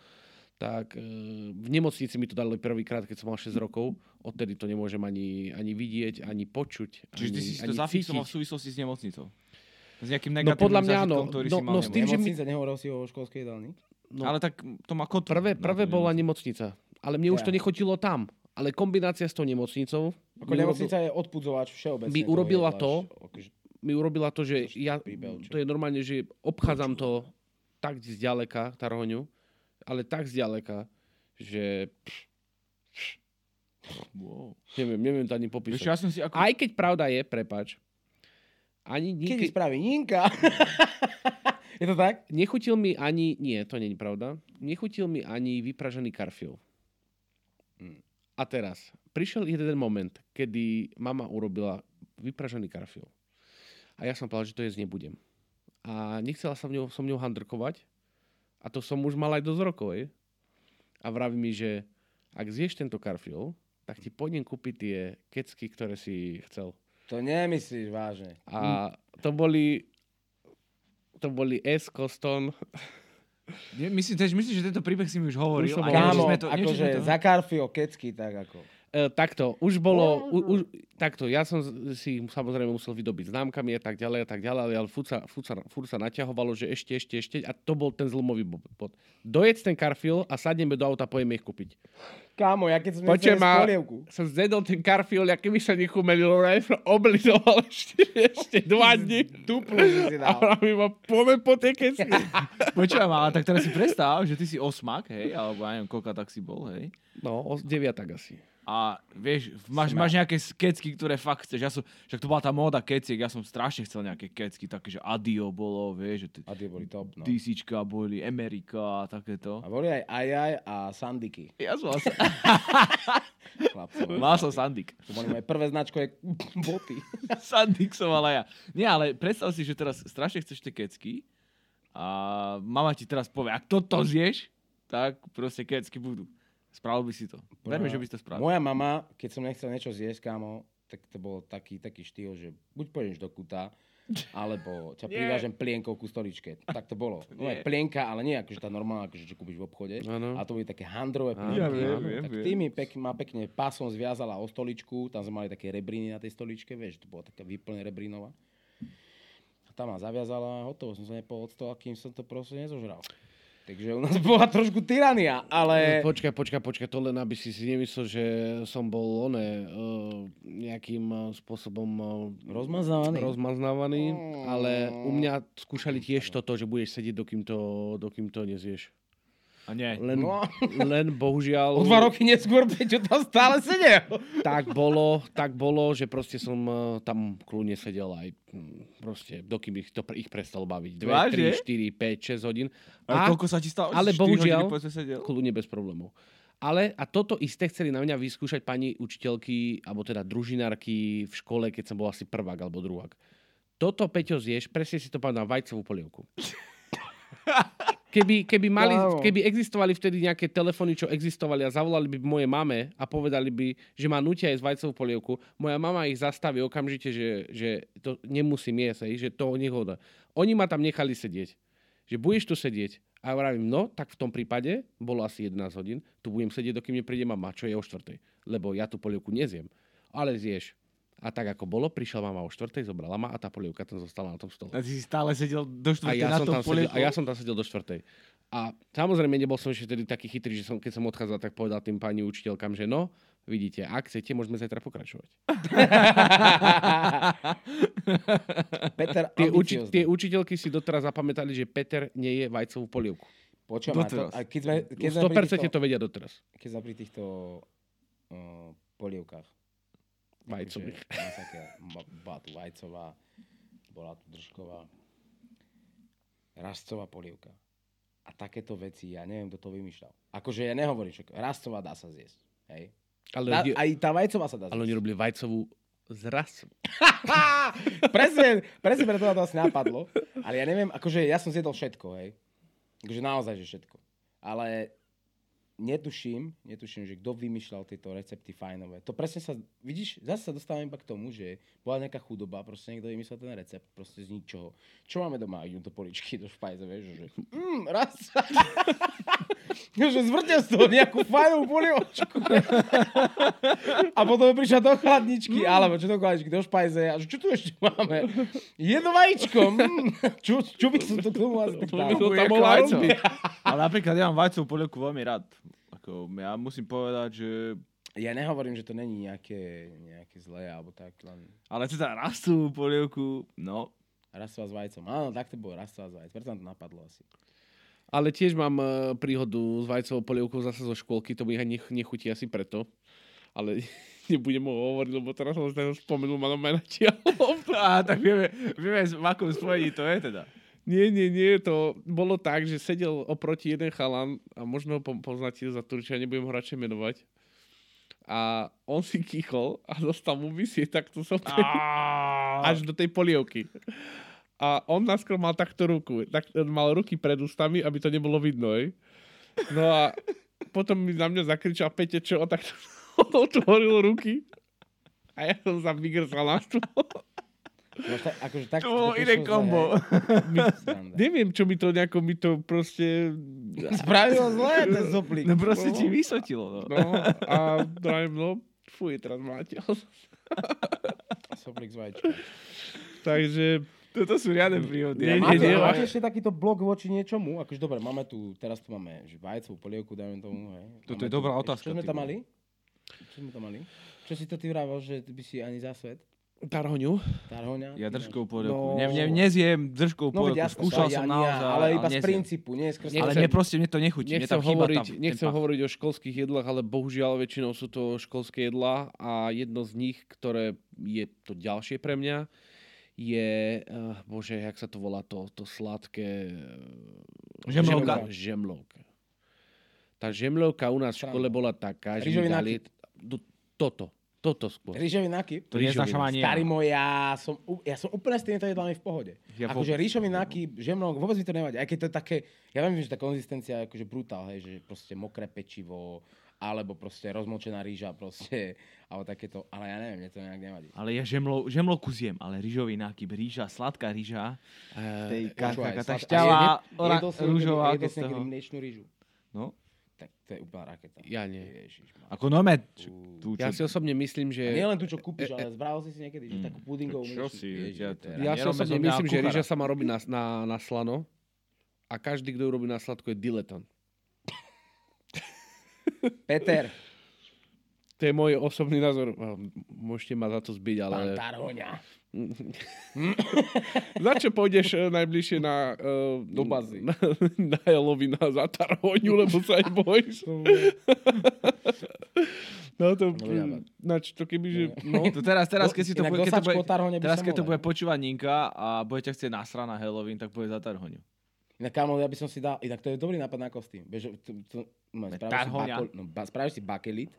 [SPEAKER 2] Tak e, v nemocnici mi to dali prvýkrát, keď som mal 6 rokov. Odtedy to nemôžem ani, ani vidieť, ani počuť,
[SPEAKER 3] Čiže
[SPEAKER 2] ani,
[SPEAKER 3] ty si si to
[SPEAKER 2] ani
[SPEAKER 3] zafixoval v súvislosti s nemocnicou. S nejakým
[SPEAKER 2] No
[SPEAKER 3] negatívnym
[SPEAKER 2] podľa mňa
[SPEAKER 3] zážitkom,
[SPEAKER 2] áno.
[SPEAKER 3] ktorý
[SPEAKER 2] No-
[SPEAKER 3] si mal
[SPEAKER 2] no s tým, že
[SPEAKER 1] Nemocnice nehovoril si o školskej jedálni?
[SPEAKER 2] No,
[SPEAKER 3] Ale tak to má kotvu.
[SPEAKER 2] prvé, prvé
[SPEAKER 3] tú
[SPEAKER 2] bola nemocnica. Ale mne už to
[SPEAKER 1] Ja.
[SPEAKER 2] nechotilo tam. Ale kombinácia s tou nemocnicou
[SPEAKER 1] Ako
[SPEAKER 2] mi,
[SPEAKER 1] nemocnica je odpudzovač všeobecne.
[SPEAKER 2] mi urobila to, mi urobila to, že ja, to je normálne, že obchádzam to tak zďaleka, Tarhoňu, ale tak zďaleka, že
[SPEAKER 3] Wow.
[SPEAKER 2] neviem, neviem to ani popísať.
[SPEAKER 3] ja som si ako...
[SPEAKER 2] Aj keď pravda je, prepač, ani
[SPEAKER 1] Kedy
[SPEAKER 2] nikdy,
[SPEAKER 1] spraví Ninka? je to tak?
[SPEAKER 2] nechutil mi ani, nie, to není pravda, nechutil mi ani vypražený karfiol.
[SPEAKER 1] Mm.
[SPEAKER 2] A teraz, prišiel jeden moment, kedy mama urobila vypražený karfiol. A ja som povedal, že to jesť nebudem. A nechcela som ňou, som ňou handrkovať. A to som už mal aj dosť rokov. ej. A vraví mi, že ak zješ tento karfiol, tak ti pôjdem kúpiť tie kecky, ktoré si chcel.
[SPEAKER 1] To nemyslíš vážne.
[SPEAKER 2] A to boli to boli S. Coston.
[SPEAKER 3] Nie, myslím, tež, myslím, že tento príbeh si mi už hovoril.
[SPEAKER 2] Už som
[SPEAKER 3] či
[SPEAKER 1] Kámo,
[SPEAKER 3] sme to,
[SPEAKER 1] akože
[SPEAKER 3] sme to...
[SPEAKER 1] za Carfio kecky, tak ako.
[SPEAKER 2] E, takto, už bolo, u, už, takto, ja som si samozrejme musel vydobiť známkami a tak ďalej a tak ďalej, ale furt sa, furt sa, furt sa naťahovalo, že ešte, ešte, ešte a to bol ten zlomový bo- bod. Dojedz ten karfil a sadneme do auta a pojeme ich kúpiť.
[SPEAKER 1] Kámo, ja keď som
[SPEAKER 2] Počujem ma,
[SPEAKER 1] polievku.
[SPEAKER 2] som zjedol ten karfil, aký by sa nechumelil, oblizoval ešte, ešte dva dní.
[SPEAKER 1] Duplu si si
[SPEAKER 2] A
[SPEAKER 1] dal.
[SPEAKER 2] hovorím, ma, poďme po tej kecky.
[SPEAKER 3] Počujem, ale tak teraz si predstav, že ty si osmak, hej, alebo ja neviem, koľka tak si bol, hej.
[SPEAKER 2] No, o, deviatak asi.
[SPEAKER 3] A vieš, máš, máš nejaké kecky, ktoré fakt chceš. Ja som, však to bola tá móda keciek, ja som strašne chcel nejaké kecky, také, že Adio bolo, vieš, že t-
[SPEAKER 1] A tie boli top, no.
[SPEAKER 3] DCčka boli, Amerika a takéto.
[SPEAKER 1] A boli aj Ajaj a Sandiky.
[SPEAKER 3] Ja som mal,
[SPEAKER 1] Chlapci,
[SPEAKER 3] mal som Sandik.
[SPEAKER 1] to boli moje prvé značkové boty.
[SPEAKER 3] Sandik som mal aj ja. Nie, ale predstav si, že teraz strašne chceš tie kecky a mama ti teraz povie, ak toto zješ, tak proste kecky budú. Spravil by si to. Verme, že by si to spravil.
[SPEAKER 1] Moja mama, keď som nechcel niečo zjesť, kámo, tak to bol taký, taký štýl, že buď pôjdeš do kuta, alebo ťa privážem plienkou ku stoličke. Tak to bolo. No aj plienka, ale nie akože tá normálna, akože čo kúpiš v obchode.
[SPEAKER 2] Áno.
[SPEAKER 1] A to boli také handrové plienky.
[SPEAKER 3] ja viem, viem,
[SPEAKER 1] tak tými pek, ma pekne pásom zviazala o stoličku, tam sme mali také rebriny na tej stoličke, vieš, to bola taká výplne rebrinová. A tam ma zaviazala a hotovo, som sa nepol od stola, kým som to proste nezožral. Takže u nás bola trošku tyrania, ale...
[SPEAKER 2] Počkaj, počkaj, počkaj, to len aby si si nemyslel, že som bol oné, uh, nejakým uh, spôsobom uh,
[SPEAKER 1] Rozmazávaný.
[SPEAKER 2] rozmaznávaný, ale u mňa skúšali tiež toto, že budeš sedieť, dokým to, dokým to nezieš.
[SPEAKER 3] A nie.
[SPEAKER 2] Len,
[SPEAKER 1] No.
[SPEAKER 2] len bohužiaľ...
[SPEAKER 1] O dva roky neskôr Peťo tam stále sedel.
[SPEAKER 2] Tak bolo, tak bolo, že proste som uh, tam kľudne sedel aj hm, proste, dokým ich to ich prestalo baviť. 2,
[SPEAKER 3] Vážne?
[SPEAKER 2] 3, 4, 5, 6 hodín.
[SPEAKER 3] A
[SPEAKER 2] A
[SPEAKER 3] koľko sa ti stalo?
[SPEAKER 2] ale
[SPEAKER 3] 4
[SPEAKER 2] bohužiaľ- kľudne bez problémov. Ale a toto isté chceli na mňa vyskúšať pani učiteľky, alebo teda družinárky v škole, keď som bol asi prvák alebo druhák. Toto, Peťo, zješ, presne si to pamätám, vajcovú polievku. Keby, keby, mali, keby existovali vtedy nejaké telefóny, čo existovali a zavolali by moje mame a povedali by, že ma nutia jesť vajcovú polievku, moja mama ich zastaví okamžite, že, že to nemusím jesť, že to nehoda. Oni ma tam nechali sedieť. Že budeš tu sedieť. A ja vravím, no, tak v tom prípade, bolo asi 11 hodín, tu budem sedieť, dokým nepríde mama, čo je o štvrtej. Lebo ja tú polievku nezjem. Ale zješ. A tak ako bolo, prišla mama o štvrtej, zobrala ma a tá polievka tam zostala na tom stole.
[SPEAKER 3] A ty si stále sedel do
[SPEAKER 2] A
[SPEAKER 3] štvrtej
[SPEAKER 2] ja,
[SPEAKER 3] na
[SPEAKER 2] som
[SPEAKER 3] tom
[SPEAKER 2] tam sedel, a ja som tam sedel do štvrtej. A samozrejme nebol som ešte vtedy taký chytrý, že som, keď som odchádzal, tak povedal tým pani učiteľkám, že no, vidíte, ak chcete, môžeme zajtra pokračovať.
[SPEAKER 1] Peter
[SPEAKER 2] Tie, uči, tie učiteľky si doteraz zapamätali, že Peter nie je vajcovú polievku.
[SPEAKER 1] Počujem, a to,
[SPEAKER 3] Doteraz.
[SPEAKER 1] a keď sme, keď, sme pri
[SPEAKER 2] 100%
[SPEAKER 1] týchto,
[SPEAKER 2] to vedia doteraz.
[SPEAKER 1] keď sme pri týchto uh, polievkách.
[SPEAKER 2] Vajcových.
[SPEAKER 1] Masaker. Bo- Bola tu vajcová, bola tu držková, rastcová polievka. A takéto veci, ja neviem, kto to vymýšľal. Akože ja nehovorím, že rastcová dá sa zjesť. Hej.
[SPEAKER 2] Ale, oni-
[SPEAKER 1] aj tá vajcová sa dá
[SPEAKER 2] ale oni
[SPEAKER 1] zjesť.
[SPEAKER 2] robili vajcovú z rasu.
[SPEAKER 1] presne, presne preto ma to asi napadlo. Ale ja neviem, akože ja som zjedol všetko, hej. Akože naozaj, že všetko. Ale netuším, netuším, že kto vymýšľal tieto recepty fajnové. To presne sa, vidíš, zase sa dostávam iba k tomu, že bola nejaká chudoba, proste niekto vymyslel ten recept, proste z ničoho. Čo máme doma? Idú do poličky, do špajze, vieš, že mm, raz. že zvrtia z toho nejakú fajnovú poliočku. a potom prišla do chladničky, alebo čo do chladničky, do špajze, a že čo tu ešte máme? Jedno vajíčko. Mm. Čo, čo by som to k tomu asi dal?
[SPEAKER 3] Vajco.
[SPEAKER 2] robiť.
[SPEAKER 3] Ale napríklad ja mám vajcovú polievku veľmi rád. Ako, ja musím povedať, že...
[SPEAKER 1] Ja nehovorím, že to není nejaké, nejaké zlé, alebo tak, len
[SPEAKER 3] Ale teda rastovú polievku, no,
[SPEAKER 1] rastová s vajcom. Áno, tak to bolo, rastová s vajcom. Preto to napadlo asi.
[SPEAKER 2] Ale tiež mám e, príhodu s vajcovou polievkou zase zo škôlky, to mi aj nech, nechutí asi preto. Ale nebudem ho hovoriť, lebo teraz som spomenul, ma normálne natiahol.
[SPEAKER 3] a tak vieme, vieme v akom spojení to je teda.
[SPEAKER 2] Nie, nie, nie, to bolo tak, že sedel oproti jeden chalan a možno ho po- poznáte za Turčia, nebudem ho radšej menovať. A on si kýchol a dostal mu vysieť takto som až do tej polievky. A on naskôr mal takto ruku. Tak, mal ruky pred ústami, aby to nebolo vidno. Ej. No a potom mi na mňa zakričal Pete, čo? A tak otvoril ruky. A ja som sa vygrzal na stôl.
[SPEAKER 1] No, ta, akože tak,
[SPEAKER 3] To bolo iné kombo.
[SPEAKER 2] Neviem, čo mi to nejako, mi to proste...
[SPEAKER 1] Spravilo zle ten zoplík.
[SPEAKER 3] No proste
[SPEAKER 2] No.
[SPEAKER 3] ti vysvetilo. No.
[SPEAKER 2] No a vrajem, no, fuj, teraz máte.
[SPEAKER 1] Soplík z vajíčka.
[SPEAKER 2] Takže
[SPEAKER 3] Toto sú riadne príhody.
[SPEAKER 2] Nie, nie, nie,
[SPEAKER 1] máte ešte takýto blok voči niečomu? Akože dobre, máme tu, teraz tu máme že vajcovú polievku, dajme tomu, hej.
[SPEAKER 3] Toto
[SPEAKER 1] Máme
[SPEAKER 3] je dobrá otázka,
[SPEAKER 1] Čo sme tam mali? Čo sme tam mali? Čo si to ty vravel, že by si ani za svet?
[SPEAKER 2] Tarhoňu.
[SPEAKER 1] Tarhoňa?
[SPEAKER 3] Ja držkovú polievku.
[SPEAKER 2] No.
[SPEAKER 3] Ne, ne, nezjem držkovú
[SPEAKER 1] No, jasné,
[SPEAKER 3] Skúšal
[SPEAKER 1] aj
[SPEAKER 3] som
[SPEAKER 1] ani
[SPEAKER 3] naozaj,
[SPEAKER 1] ja, ale iba z
[SPEAKER 3] nezjem.
[SPEAKER 1] princípu, nie skrz
[SPEAKER 3] Ale mne proste, mne to nechutí. Mne
[SPEAKER 2] Nechcem,
[SPEAKER 3] tam chýba
[SPEAKER 2] hovoriť,
[SPEAKER 3] tam
[SPEAKER 2] nechcem hovoriť o školských jedlách, ale bohužiaľ väčšinou sú to školské jedlá a jedno z nich, ktoré je to ďalšie pre mňa, je, uh, bože, jak sa to volá, to, to sladké... eh,
[SPEAKER 3] Žemlovka.
[SPEAKER 2] žemlo- Žemlovka. Tá žemlovka u nás v škole bola taká, že mi dali... Toto, toto skôr.
[SPEAKER 1] Rýžový naky?
[SPEAKER 3] To neznášam ani ja.
[SPEAKER 1] Starý môj, ja som, ja som úplne s týmito jedlami v pohode.
[SPEAKER 3] Ja
[SPEAKER 1] akože
[SPEAKER 3] vôbec.
[SPEAKER 1] ríšový náky, žemlok, vôbec mi to nevadí. Aj keď to je také, ja viem, že tá konzistencia je akože brutál, hej, že proste mokré pečivo, alebo proste rozmočená rýža, proste, alebo takéto, ale ja neviem, mne to nejak nevadí.
[SPEAKER 3] Ale ja žemlo, žemlovku zjem, ale rýžový nákyp, rýža, sladká rýža, tej ka,
[SPEAKER 1] Počúvaj,
[SPEAKER 3] taká tá šťava, rúžová,
[SPEAKER 1] jedol mliečnú rýžu.
[SPEAKER 3] No,
[SPEAKER 1] to je úplná raketa.
[SPEAKER 2] Ja nie.
[SPEAKER 1] Ježiš,
[SPEAKER 3] ako nome, čo, tu,
[SPEAKER 2] Ja si
[SPEAKER 3] čo,
[SPEAKER 2] osobne myslím, že...
[SPEAKER 1] Nie len tu, čo kúpiš, ale zbral si si niekedy, že takú pudingovú
[SPEAKER 3] Čo si,
[SPEAKER 1] Ježiš,
[SPEAKER 3] ja
[SPEAKER 1] to-
[SPEAKER 2] Ja si osobne myslím, že rýža sa má robiť na, na, na slano a každý, kto ju robí na sladko, je diletant.
[SPEAKER 1] Peter,
[SPEAKER 2] To je môj osobný názor. A Môžete ma za to zbiť, ale...
[SPEAKER 1] pán Tarhoňa.
[SPEAKER 2] Za čo pôjdeš eh, najbližšie na... Uh,
[SPEAKER 1] Do bazy.
[SPEAKER 2] Na, na Halloween na zatarhoňu, lebo sa aj bojíš. No to...
[SPEAKER 1] No, ma-
[SPEAKER 2] Nač, to keby, že... No,
[SPEAKER 3] to teraz, teraz, keď si to bude, keď to bude, teraz, keď to bude počúvať Ninka a bude ťa chcieť nasrať na Halloween, tak bude za Tarhoňu.
[SPEAKER 1] Inak kámo, ja by som si dal, inak to je dobrý nápad na kostým. Bež, to, to, no, spravíš, si bakol, no, ba, spravíš si bakelit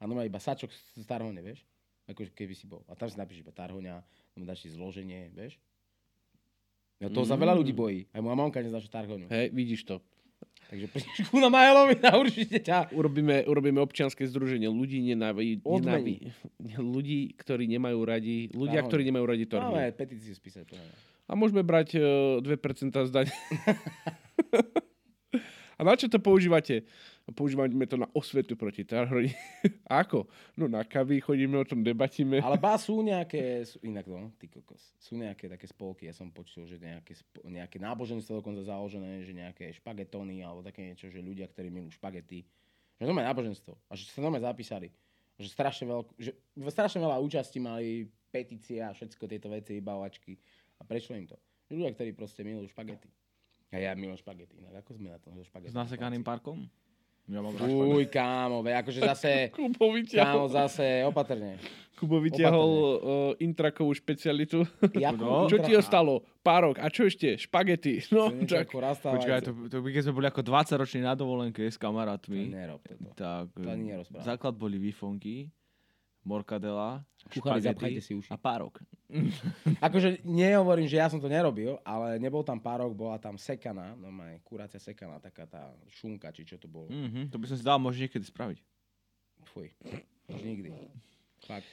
[SPEAKER 1] a no iba sačok z Tarhoňa, vieš? Akože keby si bol. A tam si napíšeš iba Tarhoňa, no dáš si zloženie, vieš? No to sa veľa ľudí bojí. Aj moja mamka neznáša Tarhoňu.
[SPEAKER 2] hej, vidíš to.
[SPEAKER 1] Takže prídeš ku Halloween a určite ťa
[SPEAKER 2] Urobíme, urobíme občianske združenie ľudí, nenávi, nenávi, ľudí, ktorí nemajú radi, ľudia, ktorí nemajú radi torhy.
[SPEAKER 1] Máme petíciu spísať. mňa.
[SPEAKER 2] A môžeme brať uh, 2% zdaň. A na čo to používate? Používame to na osvetu proti tarhoni. Ako? No na kavy chodíme, o tom debatíme.
[SPEAKER 1] Ale bá sú nejaké, sú, inak no, ty kokos, sú nejaké také spolky, ja som počul, že nejaké, nejaké náboženstvo dokonca založené, že nejaké špagetóny alebo také niečo, že ľudia, ktorí milujú špagety, že to má náboženstvo a že sa normálne zapísali. Že strašne, veľk, že strašne veľa účastí mali petície a všetko tieto veci, vybavovačky a prešlo im to. Že ľudia, ktorí proste milujú špagety. A ja milujem špagety, inak ako sme na tom so špagetami?
[SPEAKER 3] S nasekaným parkom? Ja mám
[SPEAKER 1] Uj, kámo, ve, akože zase,
[SPEAKER 2] Kubo
[SPEAKER 1] kámo, zase opatrne.
[SPEAKER 2] Kubo vyťahol uh, intrakovú špecialitu.
[SPEAKER 1] Jakú
[SPEAKER 3] No.
[SPEAKER 2] čo ti ostalo? Párok. A čo ešte? Špagety. No,
[SPEAKER 1] To
[SPEAKER 2] tak.
[SPEAKER 3] Počkaj, to, to by keď sme boli ako 20 roční na dovolenke s
[SPEAKER 1] To
[SPEAKER 3] kamarátmi,
[SPEAKER 1] nerob toto.
[SPEAKER 3] tak
[SPEAKER 1] To ani nerozprávaj.
[SPEAKER 3] základ boli výfonky, morkadela,
[SPEAKER 1] Kuchári,
[SPEAKER 3] špagety
[SPEAKER 1] zapchajte si uši.
[SPEAKER 3] a párok.
[SPEAKER 1] Akože nehovorím, že ja som to nerobil, ale nebol tam párok, bola tam sekaná, no má kurácia sekaná, taká tá šunka, či čo to bolo.
[SPEAKER 3] Mhm, to by som si dal možno niekedy spraviť.
[SPEAKER 1] Fuj, už nikdy. Fakt.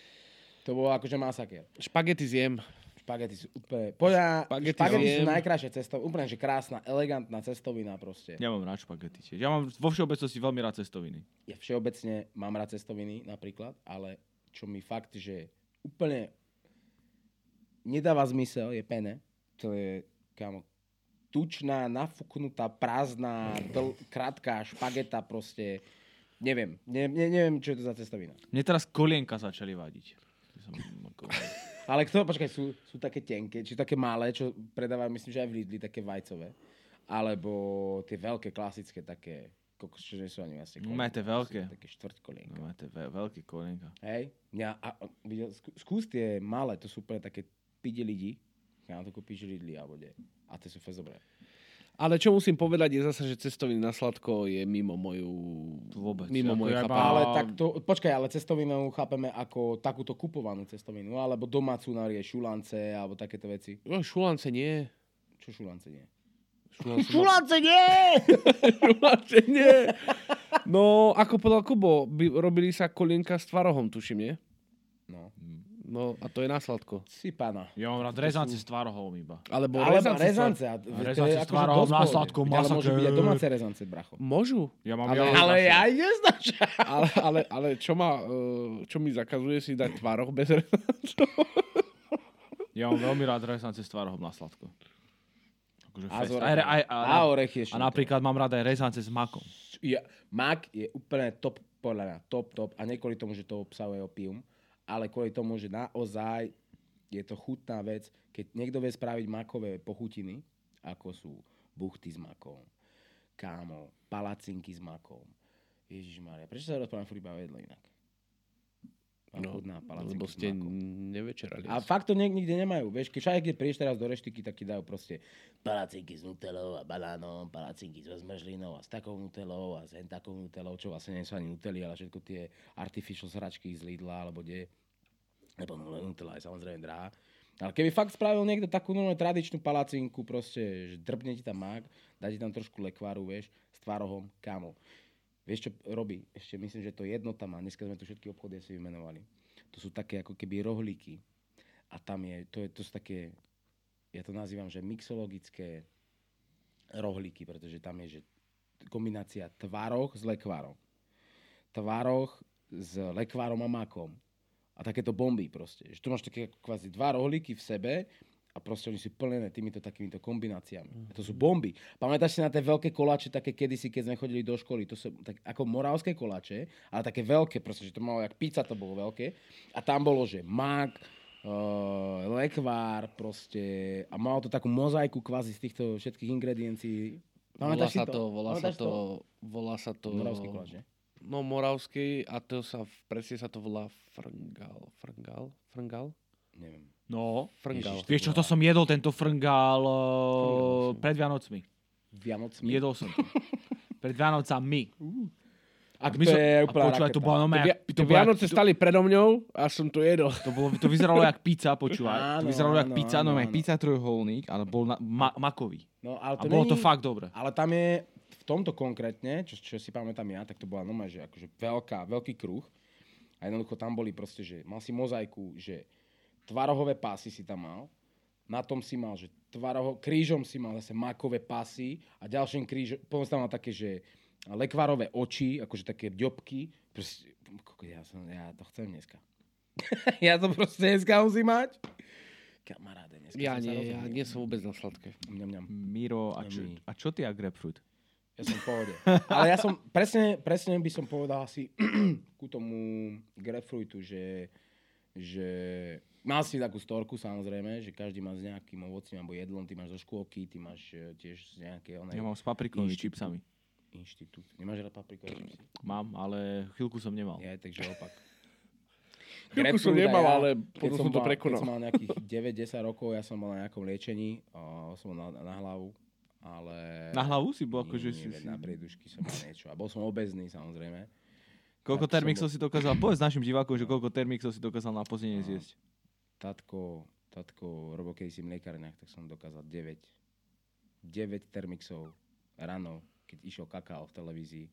[SPEAKER 1] To bolo akože masaker.
[SPEAKER 2] Špagety zjem.
[SPEAKER 1] Špagety sú úplne... Podľa,
[SPEAKER 2] Špagety
[SPEAKER 1] špagety sú najkrajšie cestovina, úplne že krásna, elegantná cestovina proste.
[SPEAKER 3] Ja mám rád špagety tiež. Ja mám vo všeobecnosti veľmi rád cestoviny.
[SPEAKER 1] Ja všeobecne mám rád cestoviny napríklad, ale čo mi fakt, že úplne nedáva zmysel, je pene. To je, kámo, tučná, nafúknutá, prázdna, dl- krátka špageta proste. Neviem, ne, ne, neviem, čo je to za cestovina.
[SPEAKER 3] Mne teraz kolienka začali vadiť. Ako,
[SPEAKER 1] Ale kto, počkaj, sú, sú také tenké, či také malé, čo predávajú, myslím, že aj v Lidli, také vajcové. Alebo tie veľké, klasické, také, kokos, čo nie sú ani vlastne
[SPEAKER 3] No, máte veľké.
[SPEAKER 1] Také štvrť kolienka.
[SPEAKER 3] no, máte ve- veľké kolienka.
[SPEAKER 1] Hej? Ja, a, a, videl, skú- skús tie malé, to sú úplne také pidi lidi. Ja na to kúpiš Lidli alebo kde. A tie sú fest dobré.
[SPEAKER 2] Ale čo musím povedať je zase, že cestoviny na sladko je mimo moju...
[SPEAKER 3] Vôbec.
[SPEAKER 2] Mimo moje
[SPEAKER 3] ja
[SPEAKER 2] chápanie.
[SPEAKER 1] Ale tak to, počkaj, ale cestovinu chápeme ako takúto kupovanú cestovinu, alebo domácu na rie, šulance, alebo takéto veci.
[SPEAKER 2] No, šulance nie.
[SPEAKER 1] Čo šulance nie?
[SPEAKER 2] Šulance,
[SPEAKER 1] Šulance nie!
[SPEAKER 2] šulance nie. No, ako povedal Kubo, by, robili sa kolienka s tvarohom, tuším, nie?
[SPEAKER 1] No.
[SPEAKER 2] No, a to je na sladko.
[SPEAKER 1] Si pána.
[SPEAKER 3] Ja mám rád rezance s tvarohom iba.
[SPEAKER 2] Alebo
[SPEAKER 1] Alebo
[SPEAKER 2] rezance
[SPEAKER 1] rezance.
[SPEAKER 3] s
[SPEAKER 1] akože
[SPEAKER 3] tvarohom
[SPEAKER 1] dosť
[SPEAKER 3] na
[SPEAKER 1] pohode.
[SPEAKER 3] sladko,
[SPEAKER 1] Ale
[SPEAKER 3] masaker.
[SPEAKER 1] byť aj domáce rezance, bracho.
[SPEAKER 2] Môžu.
[SPEAKER 3] Ja mám
[SPEAKER 2] Ale-
[SPEAKER 3] ja,
[SPEAKER 1] Ale ja ich neznáš.
[SPEAKER 2] Ale, ale, ale čo, ma, eh, čo mi zakazuje si dať tvaroh bez rezancov?
[SPEAKER 3] ja mám veľmi rád rezance s tvarohom na sladko. Akože
[SPEAKER 1] A
[SPEAKER 3] fest. Aj, aj,
[SPEAKER 1] A
[SPEAKER 3] a,
[SPEAKER 1] orechy ešte.
[SPEAKER 3] a napríklad mám rád aj rezance s makom.
[SPEAKER 1] Ja, mak je úplne top, podľa mňa, top, top. A nie kvôli tomu, že to obsahuje opium, ale kvôli tomu, že naozaj je to chutná vec. Keď niekto vie spraviť makové pochutiny, ako sú buchty s makom, kámo, palacinky s makom. Ježišmarja, prečo sa rozprávam furt iba jedle inak? Mám
[SPEAKER 2] No,
[SPEAKER 1] chutná palacinky
[SPEAKER 2] lebo
[SPEAKER 1] s
[SPEAKER 2] ste nevečerali.
[SPEAKER 1] A fakt to nik- nikde nemajú. Vieš, keď všade, keď prídeš teraz do reštiky, tak ti dajú proste palacinky s nutelou a banánom, palacinky so zmrzlinou a s takou nutelou a s hen takou nutelou, čo vlastne nie sú ani nutely, ale všetko tie artificial sračky z Lidla alebo kde. Lebo nutella je samozrejme drahá. Ale keby fakt spravil niekto takú normálnu tradičnú palacinku, proste, že drbne ti tam mák, dá ti tam trošku lekváru, vieš, s tvarohom, kámo. Vieš, čo robí? Ešte myslím, že to jednota má. Dneska sme tu všetky obchody si vymenovali. To sú také ako keby rohlíky. A tam je, to, je, to sú také, ja to nazývam, že mixologické rohlíky, pretože tam je, že kombinácia tvaroch s lekvárom. Tvaroch s lekvárom a makom. A takéto bomby proste. Že tu máš také kvázi dva rohlíky v sebe a proste oni sú plnené týmito takýmito kombináciami. A to sú bomby. Pamätáš si na tie veľké koláče, také kedysi, keď sme chodili do školy, to sú tak, ako moravské koláče, ale také veľké, proste, že to malo, jak pizza to bolo veľké. A tam bolo, že mak, uh, lekvár proste a malo to takú mozaiku kvázi z týchto všetkých ingrediencií.
[SPEAKER 2] Volá
[SPEAKER 1] Pamätáš si
[SPEAKER 2] sa to, volá sa to, volá sa to...
[SPEAKER 1] Moravský koláč, ne?
[SPEAKER 2] No, moravský a to sa, presne sa to volá frngal. Frngal? Frngal?
[SPEAKER 1] Neviem.
[SPEAKER 3] No,
[SPEAKER 2] Frngal.
[SPEAKER 1] Ježiš,
[SPEAKER 3] vieš čo, to som jedol, tento frngál uh,
[SPEAKER 1] som.
[SPEAKER 3] pred Vianocmi.
[SPEAKER 1] Vianocmi.
[SPEAKER 3] Jedol som to. pred Vianocami.
[SPEAKER 1] Ak
[SPEAKER 3] My
[SPEAKER 1] to
[SPEAKER 3] som-
[SPEAKER 1] je
[SPEAKER 3] a
[SPEAKER 1] úplná
[SPEAKER 3] počúvaj, to bolo jak- to
[SPEAKER 2] tie
[SPEAKER 3] bolo jak-
[SPEAKER 2] Vianoce stali predo mňou a som to jedol.
[SPEAKER 3] To, bolo, to vyzeralo jak pizza, počúvaj. to
[SPEAKER 1] Áno,
[SPEAKER 3] vyzeralo jak
[SPEAKER 1] áno,
[SPEAKER 3] pizza,
[SPEAKER 1] áno,
[SPEAKER 3] no jak
[SPEAKER 1] áno.
[SPEAKER 3] pizza trojuholník, ale bol na, ma, makový.
[SPEAKER 1] No, ale
[SPEAKER 3] A
[SPEAKER 1] to
[SPEAKER 3] bolo to
[SPEAKER 1] není-
[SPEAKER 3] fakt dobre.
[SPEAKER 1] Ale tam je, v tomto konkrétne, čo, čo si pamätám ja, tak to bola normálne, že akože veľká, veľký kruh. A jednoducho tam boli proste, že mal si mozaiku, že tvarohové pásy si tam mal, na tom si mal, že tvaroho, krížom si mal zase makové pasy a ďalším krížom, potom si tam mal také, že lekvárové oči, akože také ďobky. Proste, koko, ja, som, ja to chcem dneska. ja to proste dneska musím mať. Kamaráde, dneska
[SPEAKER 2] Ja
[SPEAKER 1] som sa
[SPEAKER 2] nie, ja
[SPEAKER 1] rozhodol.
[SPEAKER 2] nie som vôbec na sladké.
[SPEAKER 1] Mňam, mňam.
[SPEAKER 3] Miro, a čo, a čo ty a grapefruit?
[SPEAKER 1] Ja som v pohode. Ale ja som, presne, presne by som povedal asi ku tomu grapefruitu, že, že mal si takú storku samozrejme, že každý má s nejakým ovocím alebo jedlom, ty máš zo škôlky, ty máš eh, tiež z nejaké onej
[SPEAKER 3] Ja mám s paprikovými
[SPEAKER 1] Inštitút.
[SPEAKER 3] čipsami.
[SPEAKER 1] inštitút. Nemáš rád paprikové čipsy?
[SPEAKER 3] Mám, ale chvíľku som nemal.
[SPEAKER 1] Ja, takže opak.
[SPEAKER 2] Chvíľku som nemal,
[SPEAKER 1] ja,
[SPEAKER 2] ale potom som to
[SPEAKER 1] mal-
[SPEAKER 2] prekonal.
[SPEAKER 1] Keď som mal nejakých 9-10 rokov, ja som bol na nejakom liečení, a som bol na, na hlavu, ale...
[SPEAKER 3] Na hlavu si bol akože
[SPEAKER 1] nie,
[SPEAKER 3] si...
[SPEAKER 1] Na priedušky som mal niečo. A bol som obezný samozrejme.
[SPEAKER 3] Koľko
[SPEAKER 1] som
[SPEAKER 3] termixov si dokázal, povedz našim divákom, že koľko termixov si dokázal na pozdenie
[SPEAKER 1] No.
[SPEAKER 3] zjesť.
[SPEAKER 1] Tatko, tatko robil kedysi v mliekárniach, tak som dokázal 9. 9 termixov ráno, keď išiel kakao v televízii,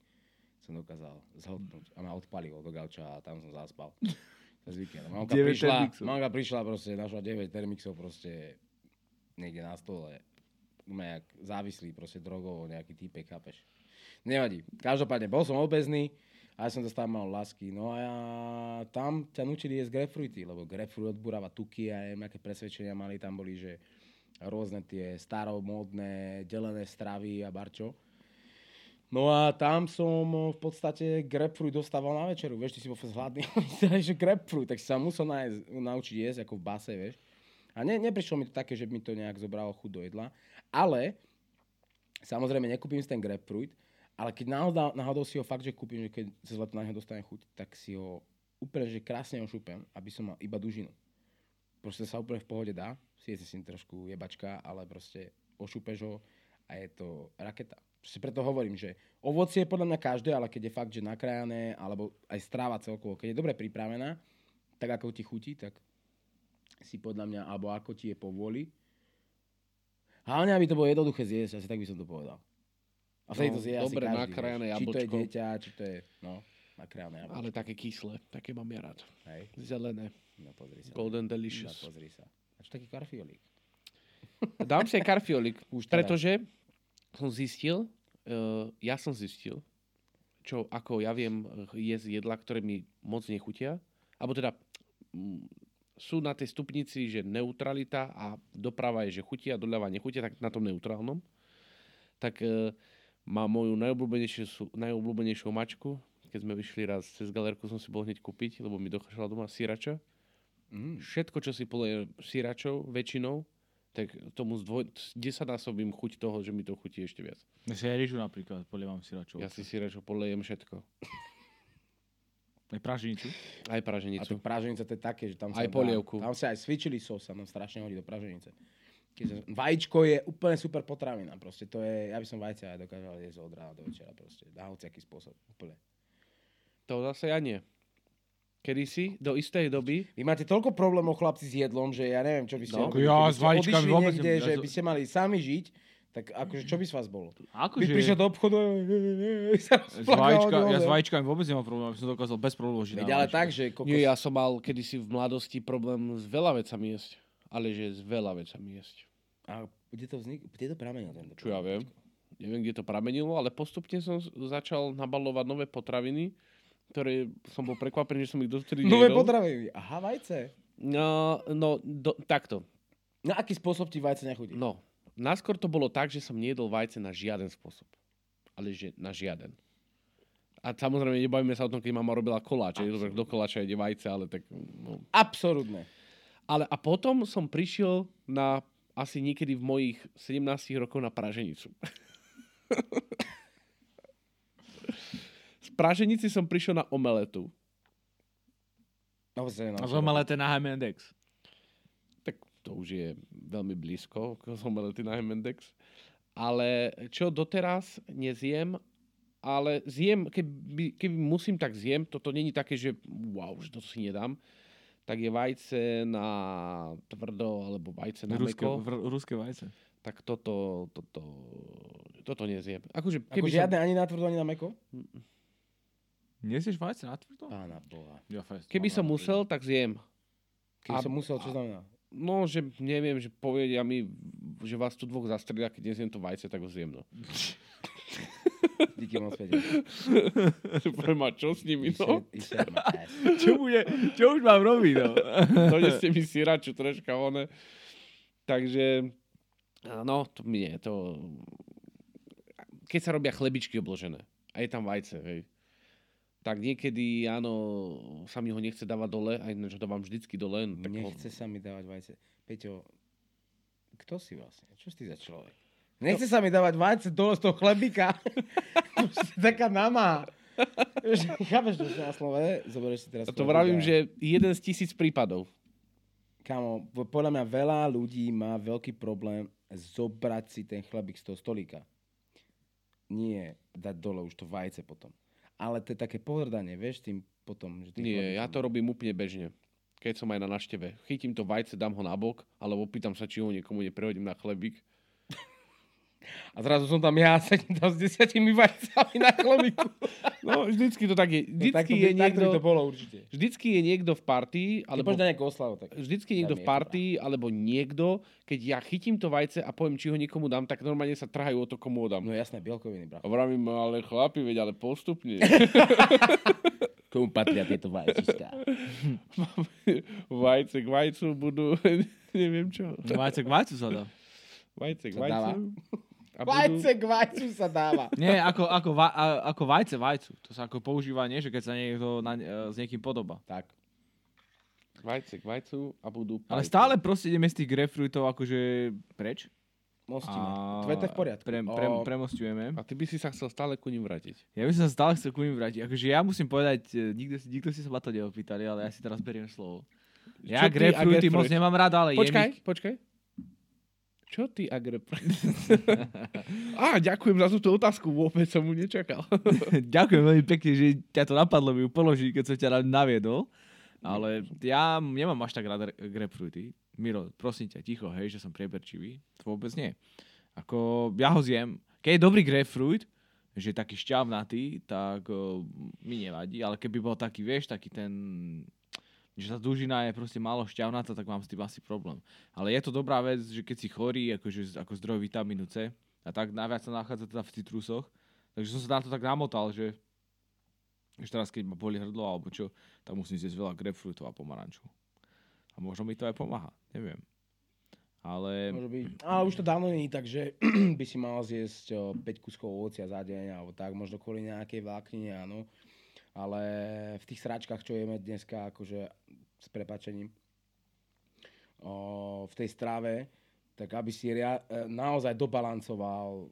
[SPEAKER 1] som dokázal zhltnúť a ma odpalilo do gauča a tam som zaspal. Cez víkend. Mamka
[SPEAKER 3] 9
[SPEAKER 1] prišla,
[SPEAKER 3] termixov.
[SPEAKER 1] mamka prišla proste, našla 9 termixov proste niekde na stole. Sme jak závislí proste drogovo, nejaký týpek, chápeš. Nevadí. Každopádne, bol som obezný, a ja som to stále mal lásky. No a ja, tam ťa nutili jesť grapefruity, lebo grapefruit odburáva tuky a neviem, aké presvedčenia mali. Tam boli, že rôzne tie staromódne, delené stravy a barčo. No a tam som v podstate grapefruit dostával na večeru. Vieš, ty si bol fakt hladný, oni že grapefruit, tak si sa musel nájsť, naučiť jesť ako v base, vieš. A ne, neprišlo mi to také, že by mi to nejak zobralo chuť do jedla. Ale, samozrejme, nekúpim si ten grapefruit, ale keď náhodou, náhodou si ho fakt, že kúpim, že keď cez leto na neho dostane chuť, tak si ho úplne, že krásne ošupem, aby som mal iba dužinu. Proste sa úplne v pohode dá, si si trošku jebačka, ale proste ošupeš ho a je to raketa. Proste preto hovorím, že ovocie je podľa mňa každé, ale keď je fakt, že nakrájané, alebo aj stráva celkovo, keď je dobre pripravená, tak ako ti chutí, tak si podľa mňa, alebo ako ti je povoli. Hlavne, aby to bolo jednoduché zjesť, asi tak by som to povedal. A vtedy
[SPEAKER 2] No,
[SPEAKER 1] to zje asi
[SPEAKER 2] dobre
[SPEAKER 1] každý,
[SPEAKER 2] nakrájané
[SPEAKER 1] vieš. Či to je
[SPEAKER 2] jablčko.
[SPEAKER 1] dieťa, či to je, no, nakrájané jablčko.
[SPEAKER 2] Ale také kyslé, také mám ja rád.
[SPEAKER 1] Hej,
[SPEAKER 2] Zelené.
[SPEAKER 1] no pozri sa.
[SPEAKER 2] Golden
[SPEAKER 1] No,
[SPEAKER 2] Delicious.
[SPEAKER 1] pozri sa. A čo taký karfiolík?
[SPEAKER 2] Dám si aj karfiolik,
[SPEAKER 1] Už teraz.
[SPEAKER 2] pretože som zistil, uh, ja som zistil, čo ako ja viem eh, jesť jedla, ktoré mi moc nechutia, alebo teda mm, sú na tej stupnici, že neutralita a doprava je, že chutia, doľava nechutia, tak na tom neutrálnom. Tak uh, má moju najobľúbenejšiu, najobľúbenejšiu mačku. Keď sme vyšli raz cez galerku, som si bol hneď kúpiť, lebo mi dochážala doma sírača.
[SPEAKER 1] Mm.
[SPEAKER 2] Všetko, čo si poleje síračou, väčšinou, tak tomu zdvoj, desaťnásobím chuť toho, že mi to chutí ešte viac.
[SPEAKER 3] Ja si aj rýžu napríklad, polievam si radšou.
[SPEAKER 2] Ja si síračou polejem všetko.
[SPEAKER 3] Aj praženicu.
[SPEAKER 2] Aj
[SPEAKER 1] A
[SPEAKER 2] praženicu.
[SPEAKER 1] to praženice to je také, že tam sa
[SPEAKER 2] Aj
[SPEAKER 1] dá-
[SPEAKER 2] polievku.
[SPEAKER 1] Tam sa aj svičili sos sa nám strašne hodí do praženice. Keď sa, vajíčko je úplne super potravina. Proste to je, ja by som vajce aj dokázal jesť od rána do večera. Proste. Na hociaký spôsob. Úplne.
[SPEAKER 2] To zase ja nie. Kedy si do istej doby,
[SPEAKER 1] Vy máte toľko problémov, chlapci, s jedlom, že ja neviem, čo by ste
[SPEAKER 2] No.
[SPEAKER 1] robili.
[SPEAKER 3] Ja s vajíčkami vôbec
[SPEAKER 1] niekde, že by ste mali sami žiť, tak akože čo by z vás bolo? By
[SPEAKER 3] Akože...
[SPEAKER 1] prišiel do obchodu
[SPEAKER 3] S, vajíčka, ja s vajíčkami vôbec nemám problém, aby som dokázal bez problémov žiť.
[SPEAKER 1] Veď ale tak, že kokos...
[SPEAKER 2] nie, ja som mal kedysi v mladosti problém s veľa vecami jesť. Ale že s veľa vecami jesť.
[SPEAKER 1] A kde to vznik... Kde to pramenil tento
[SPEAKER 2] Čo ja viem. Neviem, kde to pramenilo, ale postupne som začal nabalovať nové potraviny, ktoré som bol prekvapený, že som ich dovtedy
[SPEAKER 1] Nové
[SPEAKER 2] nejedol.
[SPEAKER 1] potraviny. Aha, vajce.
[SPEAKER 2] No, no do, takto.
[SPEAKER 1] Na aký spôsob ti vajce nechutí?
[SPEAKER 2] No, náskôr to bolo tak, že som nejedol vajce na žiaden spôsob. Ale že na žiaden. A samozrejme, nebavíme sa o tom, keď mama robila koláče. Je do koláča ide vajce, ale tak... No.
[SPEAKER 1] Absolútne.
[SPEAKER 2] Ale a potom som prišiel na asi niekedy v mojich 17 rokov na praženicu. Z praženici som prišiel na omeletu.
[SPEAKER 1] Zase, no,
[SPEAKER 3] A zomelete na Hemendex.
[SPEAKER 2] Tak to už je veľmi blízko k omelety na Hemendex. Ale čo doteraz nezjem, ale zjem, keby, keby musím, tak zjem. Toto není také, že wow, že toto si nedám. Tak je vajce na tvrdo, alebo vajce na
[SPEAKER 3] Ruské,
[SPEAKER 2] meko.
[SPEAKER 3] vr- ruské vajce.
[SPEAKER 2] Tak toto, toto, toto nezjem. Akože,
[SPEAKER 1] Ako
[SPEAKER 2] keby
[SPEAKER 1] žiadne ani na tvrdo, ani na meko?
[SPEAKER 3] Nesieš vajce na tvrdo?
[SPEAKER 1] Pána boha.
[SPEAKER 3] Ja fest.
[SPEAKER 2] Keby som musel, tak zjem.
[SPEAKER 1] Keď
[SPEAKER 2] A-
[SPEAKER 1] som musel, čo znamená?
[SPEAKER 2] No, že neviem, že povedia mi, že vás tu dvoch zastrelia, keď nezjem to vajce, tak ho zjem, no.
[SPEAKER 1] Díky moc pekne.
[SPEAKER 2] Poviem, a čo s nimi, no?
[SPEAKER 3] Čo, bude, čo už mám robiť, no?
[SPEAKER 2] Doneste mi syraču troška, one. Takže, no, to nie, to... Keď sa robia chlebičky obložené a je tam vajce, hej, tak niekedy, áno, sa mi ho nechce dávať dole, aj ináč ho dávam vždycky dole. No, tak ho-
[SPEAKER 1] Nechce sa mi dávať vajce. Peťo, kto si vlastne? Čo si ty za človek? Nechce sa mi dávať vajce dole z toho chlebíka. si taká nama. Chápeš to, čo na slove? Zoberieš si teraz
[SPEAKER 2] A to vravím, že jeden z tisíc prípadov.
[SPEAKER 1] Kamo, po- podľa mňa veľa ľudí má veľký problém zobrať si ten chlebík z toho stolíka. Nie dať dole už to vajce potom. ale to je také pohrdanie, vieš, tým potom. Že tým
[SPEAKER 2] Nie, ja
[SPEAKER 1] chlebíkom.
[SPEAKER 2] to robím úplne bežne. Keď som aj na našteve. Chytím to vajce, dám ho na bok, alebo pýtam sa, či ho niekomu neprehodím na chlebík.
[SPEAKER 1] A zrazu som tam ja, sedím tam s desiatimi vajcami na chlebíku.
[SPEAKER 2] No, vždycky to tak je.
[SPEAKER 1] No, tak
[SPEAKER 2] Vždycky,
[SPEAKER 1] to by,
[SPEAKER 2] je,
[SPEAKER 1] tak to by to
[SPEAKER 2] niekto,
[SPEAKER 1] bolo určite.
[SPEAKER 2] vždycky je niekto v partii,
[SPEAKER 1] Keď
[SPEAKER 2] alebo
[SPEAKER 1] na nejakú oslavu, tak...
[SPEAKER 2] vždycky je niekto v
[SPEAKER 1] je
[SPEAKER 2] partii, alebo niekto, keď ja chytím to vajce a poviem, či ho niekomu dám, tak normálne sa trhajú o to, komu ho dám.
[SPEAKER 1] No jasné, bielkoviny, brat.
[SPEAKER 2] A vravím, ale chlapi, veď ale postupne.
[SPEAKER 1] Komu patria tieto vajcička?
[SPEAKER 2] Vajce k vajcu budú, neviem čo.
[SPEAKER 3] Vajce k vajcu sa dá.
[SPEAKER 2] Vajce k vajcu. A budú,
[SPEAKER 1] Vajce k vajcu sa dáva.
[SPEAKER 3] Nie, ako, ako, va, ako vajce vajcu. To sa ako používa, nie? Že keď sa niekto na, e, s niekým podoba.
[SPEAKER 1] Tak.
[SPEAKER 2] vajce k vajcu a budú
[SPEAKER 3] Ale
[SPEAKER 2] pajce.
[SPEAKER 3] stále proste ideme z tých grapefruitov akože preč.
[SPEAKER 1] Mostíme.
[SPEAKER 3] A
[SPEAKER 1] To je to v poriadku.
[SPEAKER 3] Pre, pre,
[SPEAKER 1] O,
[SPEAKER 3] premostujeme.
[SPEAKER 2] A ty by si sa chcel stále ku ním vrátiť.
[SPEAKER 3] Ja by som sa stále chcel ku nim vrátiť. Akože ja musím povedať, e, nikto, si- nikto si sa ma to neopýtali, ale ja si teraz beriem slovo. Ja grapefruity
[SPEAKER 2] grapefruit?
[SPEAKER 3] moc nemám rád, ale
[SPEAKER 2] Počkaj,
[SPEAKER 3] jem ich.
[SPEAKER 2] počkaj. Čo ty a grapefruit? Á, ďakujem za túto otázku, vôbec som mu nečakal.
[SPEAKER 3] Ďakujem veľmi pekne, že ťa to napadlo mi ju položiť, keď som ťa na- naviedol. Ale ja nemám až tak rád grapefruity. Miro, prosím ťa, ticho, hej, že som prieberčivý. To vôbec nie. Ako, ja ho zjem. Keď je dobrý grapefruit, že je taký šťavnatý, tak uh, mi nevadí. Ale keby bol taký, vieš, taký ten že tá dužina je proste málo šťavnatá, tak mám s tým asi problém. Ale je to dobrá vec, že keď si chorý, akože, ako zdroj vitamínu C, a tak najviac sa nachádza teda v citrusoch, takže som sa na to tak namotal, že, že teraz keď ma boli hrdlo alebo čo, tak musím zjesť veľa grapefruitov a pomarančov. A možno mi to aj pomáha, neviem. Ale
[SPEAKER 1] Môže byť. Ale už to dávno je tak, že by si mal zjesť o, 5 kuskov ovocia za deň, alebo tak, možno kvôli nejakej vláknine, áno. Ale v tých sračkách, čo jeme dneska, akože s prepačením, o, v tej strave, tak aby si ria- e, naozaj dobalancoval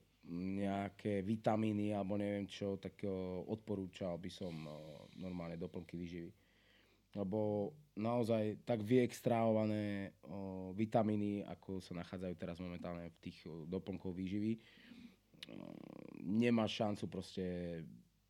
[SPEAKER 1] nejaké vitamíny alebo neviem čo, tak o, odporúčal by som o, normálne doplnky výživy. Lebo naozaj tak vyextrahované o, vitamíny, ako sa nachádzajú teraz momentálne v tých o, výživy, o, nemáš šancu proste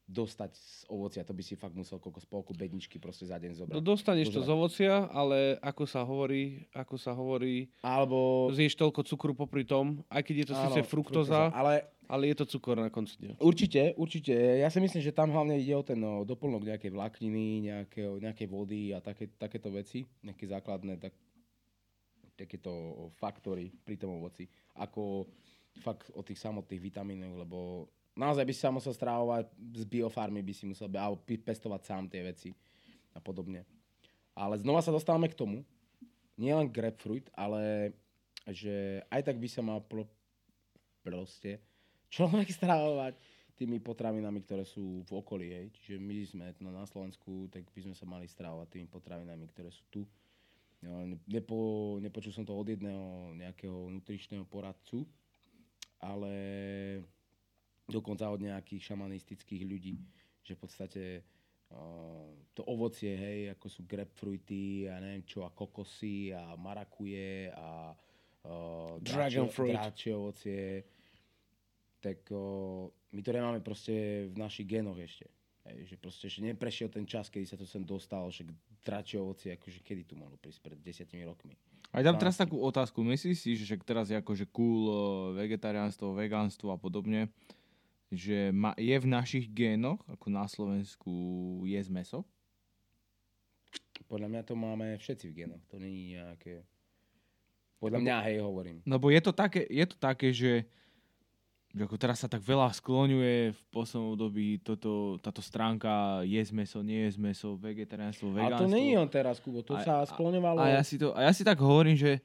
[SPEAKER 1] dostať z ovocia. To by si fakt musel koľko spolku bedničky proste za deň zobrať.
[SPEAKER 2] No dostaneš to
[SPEAKER 1] Pozerať.
[SPEAKER 2] z ovocia, ale ako sa hovorí, ako sa hovorí,
[SPEAKER 1] Alebo...
[SPEAKER 2] zješ toľko cukru popri tom, aj keď je to
[SPEAKER 1] áno,
[SPEAKER 2] síce fruktoza,
[SPEAKER 1] Ale
[SPEAKER 2] ale je to cukor na konci dňa.
[SPEAKER 1] Určite, určite. Ja si myslím, že tam hlavne ide o ten no, doplnok nejakej vlákniny, nejakého, nejakej vody a také, takéto veci, nejaké základné, tak, takéto faktory pri tom ovoci, ako fakt o tých samotných vitamínoch, lebo naozaj by si sa musel strávovať z biofarmy, by si musel alebo pestovať sám tie veci a podobne. Ale znova sa dostávame k tomu, nie len grapefruit, ale že aj tak by sa mal pro, proste človek stravovať tými potravinami, ktoré sú v okolí. Hej. Čiže my sme no, na Slovensku, tak by sme sa mali stravovať tými potravinami, ktoré sú tu. Nepo, nepočul som to od jedného nejakého nutričného poradcu, ale dokonca od nejakých šamanistických ľudí, že v podstate uh, to ovocie, hej, ako sú grapefruity a neviem čo, a kokosy a marakuje a uh,
[SPEAKER 2] Dragon fruit.
[SPEAKER 1] dráčie ovocie, tak uh, my to nemáme proste v našich génoch ešte. Hej, že proste ešte neprešiel ten čas, kedy sa to sem dostalo, že dračie ovocie, akože kedy tu mohlo prísť pred desiatimi rokmi.
[SPEAKER 3] aj dám teraz takú otázku. Myslíš si, že teraz je akože cool vegetariánstvo, vegánstvo a podobne, že ma, je v našich génoch, ako na Slovensku, jesť meso?
[SPEAKER 1] Podľa mňa to máme všetci v génoch. To je nejaké... Podľa mňa, hej, hovorím.
[SPEAKER 3] Lebo je to také, je to také že, že ako teraz sa tak veľa skloňuje v poslednom období toto, táto stránka jesť meso, nie jesť meso, vegetariánstvo, vegánstvo.
[SPEAKER 1] to nie je on teraz, Kubo. To
[SPEAKER 3] A-
[SPEAKER 1] sa skloňovalo...
[SPEAKER 3] A ja si, to, a ja si tak hovorím, že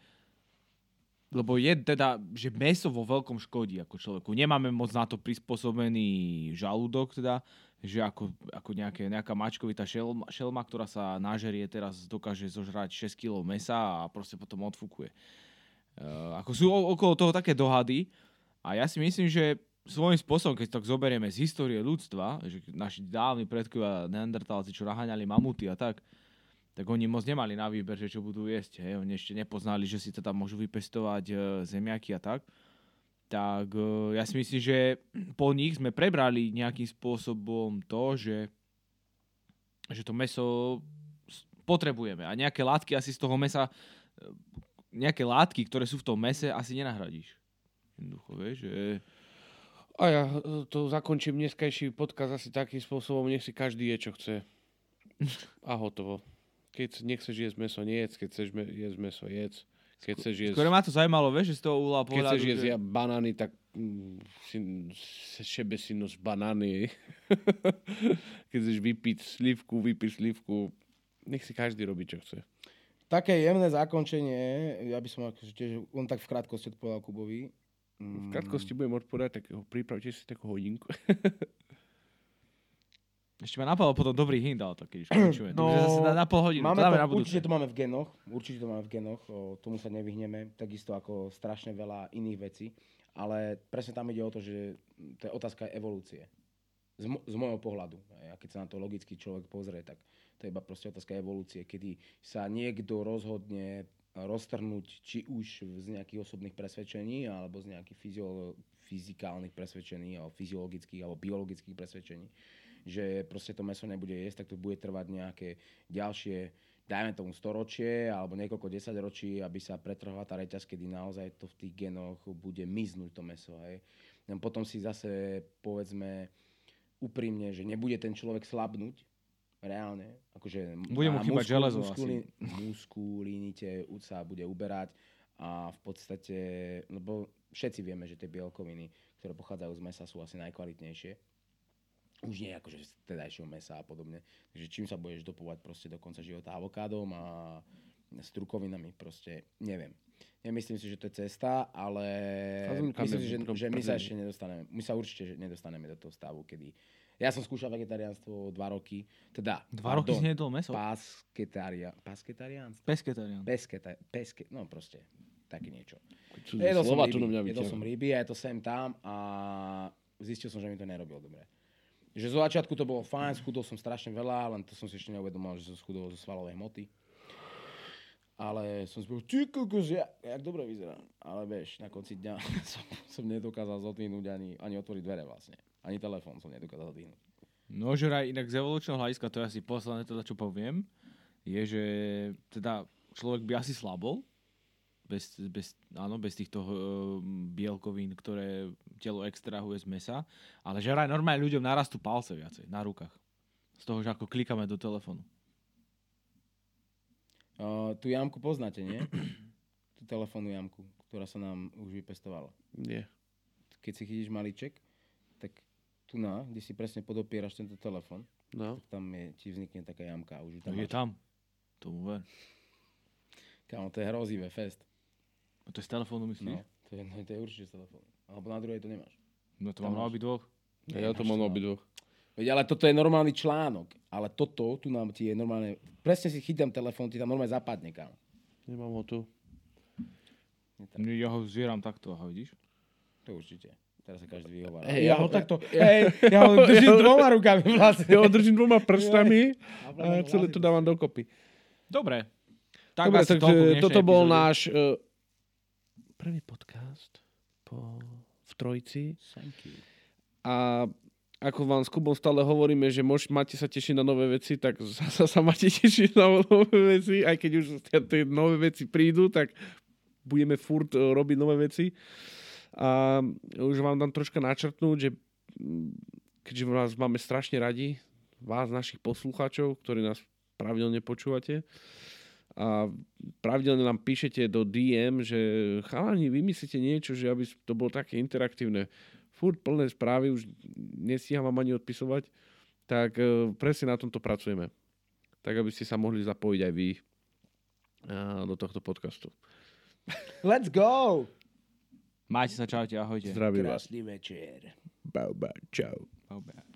[SPEAKER 3] lebo je teda, že meso vo veľkom škodí ako človeku. Nemáme moc na to prispôsobený žalúdok, teda, že ako, ako nejaké, nejaká mačkovitá šelma, šelma, ktorá sa nažerie teraz, dokáže zožrať 6 kg mesa a proste potom odfúkuje. Uh, ako sú o- okolo toho také dohady a ja si myslím, že svojím spôsobom, keď tak zoberieme z histórie ľudstva, že naši dávni predkovia neandertálci, čo naháňali mamuty a tak, tak oni moc nemali na výber, že čo budú jesť. Hej. Oni ešte nepoznali, že si teda môžu vypestovať e, zemiaky a tak. tak e, ja si myslím, že po nich sme prebrali nejakým spôsobom to, že, že to meso potrebujeme a nejaké látky asi z toho mesa, e, nejaké látky, ktoré sú v tom mese, asi nenahradíš. Jednoducho, vieš, že...
[SPEAKER 2] A ja to zakončím dneskajší podkaz asi takým spôsobom, nech si každý je, čo chce. A hotovo. Keď nechceš jesť meso, nejedz. Keď chceš me- jesť meso, jedz. Keď chceš jesť,
[SPEAKER 3] Skôr ma to zaujímalo, vieš, že z toho uhla
[SPEAKER 2] keď
[SPEAKER 3] pohľadu,
[SPEAKER 2] chceš jesť
[SPEAKER 3] že...
[SPEAKER 2] ja banány, tak mm, si, šebe si nos banány. keď chceš vypiť slivku, vypiť slivku. Nech si každý robí, čo chce.
[SPEAKER 1] Také jemné zakončenie, ja by som akože tiež, on tak v krátkosti odpovedal Kubovi.
[SPEAKER 2] V krátkosti budem odpovedať, tak pripravte si takú hodinku.
[SPEAKER 3] Ešte ma napadlo potom dobrý hint, ale to keď už končíme. No, zase na, na pol hodinu.
[SPEAKER 1] Máme
[SPEAKER 3] to dáme na budúce.
[SPEAKER 1] určite to máme v genoch, určite to máme v genoch, o, tomu sa nevyhneme, takisto ako strašne veľa iných vecí, ale presne tam ide o to, že to je otázka evolúcie. Z, mo- z môjho pohľadu. A keď sa na to logicky človek pozrie, tak to je iba proste otázka evolúcie, kedy sa niekto rozhodne roztrhnúť či už z nejakých osobných presvedčení, alebo z nejakých fyzio- fyzikálnych presvedčení, alebo fyziologických, alebo biologických presvedčení, že proste to meso nebude jesť, tak to bude trvať nejaké ďalšie, dajme tomu storočie alebo niekoľko desaťročí, aby sa pretrhla tá reťaz, kedy naozaj to v tých genoch bude miznúť to meso. Hej. Potom si zase povedzme úprimne, že nebude ten človek slabnúť, reálne. Akože
[SPEAKER 3] Bude mu chýbať železo
[SPEAKER 1] muskulí, muskulinite sa bude uberať a v podstate, lebo všetci vieme, že tie bielkoviny, ktoré pochádzajú z mesa, sú asi najkvalitnejšie už nie akože z tedajšieho mesa a podobne. Takže čím sa budeš dopovať proste do konca života avokádom a strukovinami, proste neviem. Nemyslím si, že to je cesta, ale myslím si, že, že my sa ešte nedostaneme. My sa určite že nedostaneme do toho stavu, kedy... Ja som skúšal vegetariánstvo dva roky, teda...
[SPEAKER 3] Dva roky si nejedol meso?
[SPEAKER 1] Pasketaria, pasketariánstvo?
[SPEAKER 3] Pescetarian.
[SPEAKER 1] Pesketa, peske, no proste, také niečo. Jedol som ryby,
[SPEAKER 2] mňa
[SPEAKER 1] jedol som ryby a je to sem tam a zistil som, že mi to nerobilo dobre. Že zo začiatku to bolo fajn, schudol som strašne veľa, len to som si ešte neuvedomal, že som schudol zo svalovej hmoty. Ale som si povedal, ty kokos, ja, jak dobre vyzerám. Ale vieš, na konci dňa som, som nedokázal zodvihnúť ani, ani otvoriť dvere vlastne. Ani telefón som nedokázal zodvihnúť.
[SPEAKER 3] No, že aj inak z evolučného hľadiska, to je asi posledné teda, čo poviem, je, že teda človek by asi slabol, bez, bez, áno, bez týchto uh, bielkovín, ktoré telo extrahuje z mesa, ale že aj normálne ľuďom narastú palce viacej na rukách. Z toho, že ako klikáme do telefónu.
[SPEAKER 1] Uh, tú jamku poznáte, nie? tú telefónnu jamku, ktorá sa nám už vypestovala.
[SPEAKER 2] Nie.
[SPEAKER 1] Keď si chytíš malíček, tak tu na, kde si presne podopieraš tento telefón,
[SPEAKER 2] No.
[SPEAKER 1] tak tam je, ti vznikne taká jamka už tam
[SPEAKER 3] je
[SPEAKER 1] máš.
[SPEAKER 3] tam. Tomu ver.
[SPEAKER 1] Kámo, to je hrozivé, fest.
[SPEAKER 3] A to je z telefónu myslíš?
[SPEAKER 1] No, to je, no, to je určite z telefónu. Alebo na druhej to nemáš.
[SPEAKER 3] No, to
[SPEAKER 1] Tam
[SPEAKER 3] mám na
[SPEAKER 1] máš.
[SPEAKER 3] obidvoch.
[SPEAKER 2] A ja to mám na obidvoch.
[SPEAKER 1] Veď, ale toto je normálny článok. Ale toto, tu nám ti je normálne... Presne si chytám telefón, ti tam normálne zapadne, kámo.
[SPEAKER 2] Nemám ho tu.
[SPEAKER 3] Ja ho zvieram takto, aha, vidíš?
[SPEAKER 1] To určite. Teraz sa každý vyhovára.
[SPEAKER 2] Hej,
[SPEAKER 1] ja,
[SPEAKER 2] ja
[SPEAKER 1] ho takto... Hej, ja ho držím dvoma rukami vlastne.
[SPEAKER 2] Ja ho držím dvoma prstami a celé to dávam dokopy.
[SPEAKER 3] Dobre. Tak
[SPEAKER 2] Dobre,
[SPEAKER 3] asi
[SPEAKER 2] takže
[SPEAKER 3] toľko k dnešnej
[SPEAKER 2] toto bol náš uh, prvý podcast po, v Trojici.
[SPEAKER 1] Thank you.
[SPEAKER 2] A ako vám s Kubom stále hovoríme, že mož, máte sa tešiť na nové veci, tak zasa sa máte tešiť na nové veci, aj keď už tie, tie nové veci prídu, tak budeme furt eh, robiť nové veci. A už vám dám troška načrtnúť, že mm, keďže vás máme strašne radi, vás, našich poslucháčov, ktorí nás pravidelne počúvate, a pravidelne nám píšete do DM, že chalani, vymyslíte niečo, že aby to bolo také interaktívne. Furt plné správy, už nestíham vám ani odpisovať, tak e, presne na tomto pracujeme. Tak, aby ste sa mohli zapojiť aj vy a, do tohto podcastu.
[SPEAKER 1] Let's go!
[SPEAKER 3] Majte sa, čaute, ahojte.
[SPEAKER 2] Zdravím vás.
[SPEAKER 1] Krásny večer.
[SPEAKER 2] Bau, bau, čau.
[SPEAKER 3] Bye.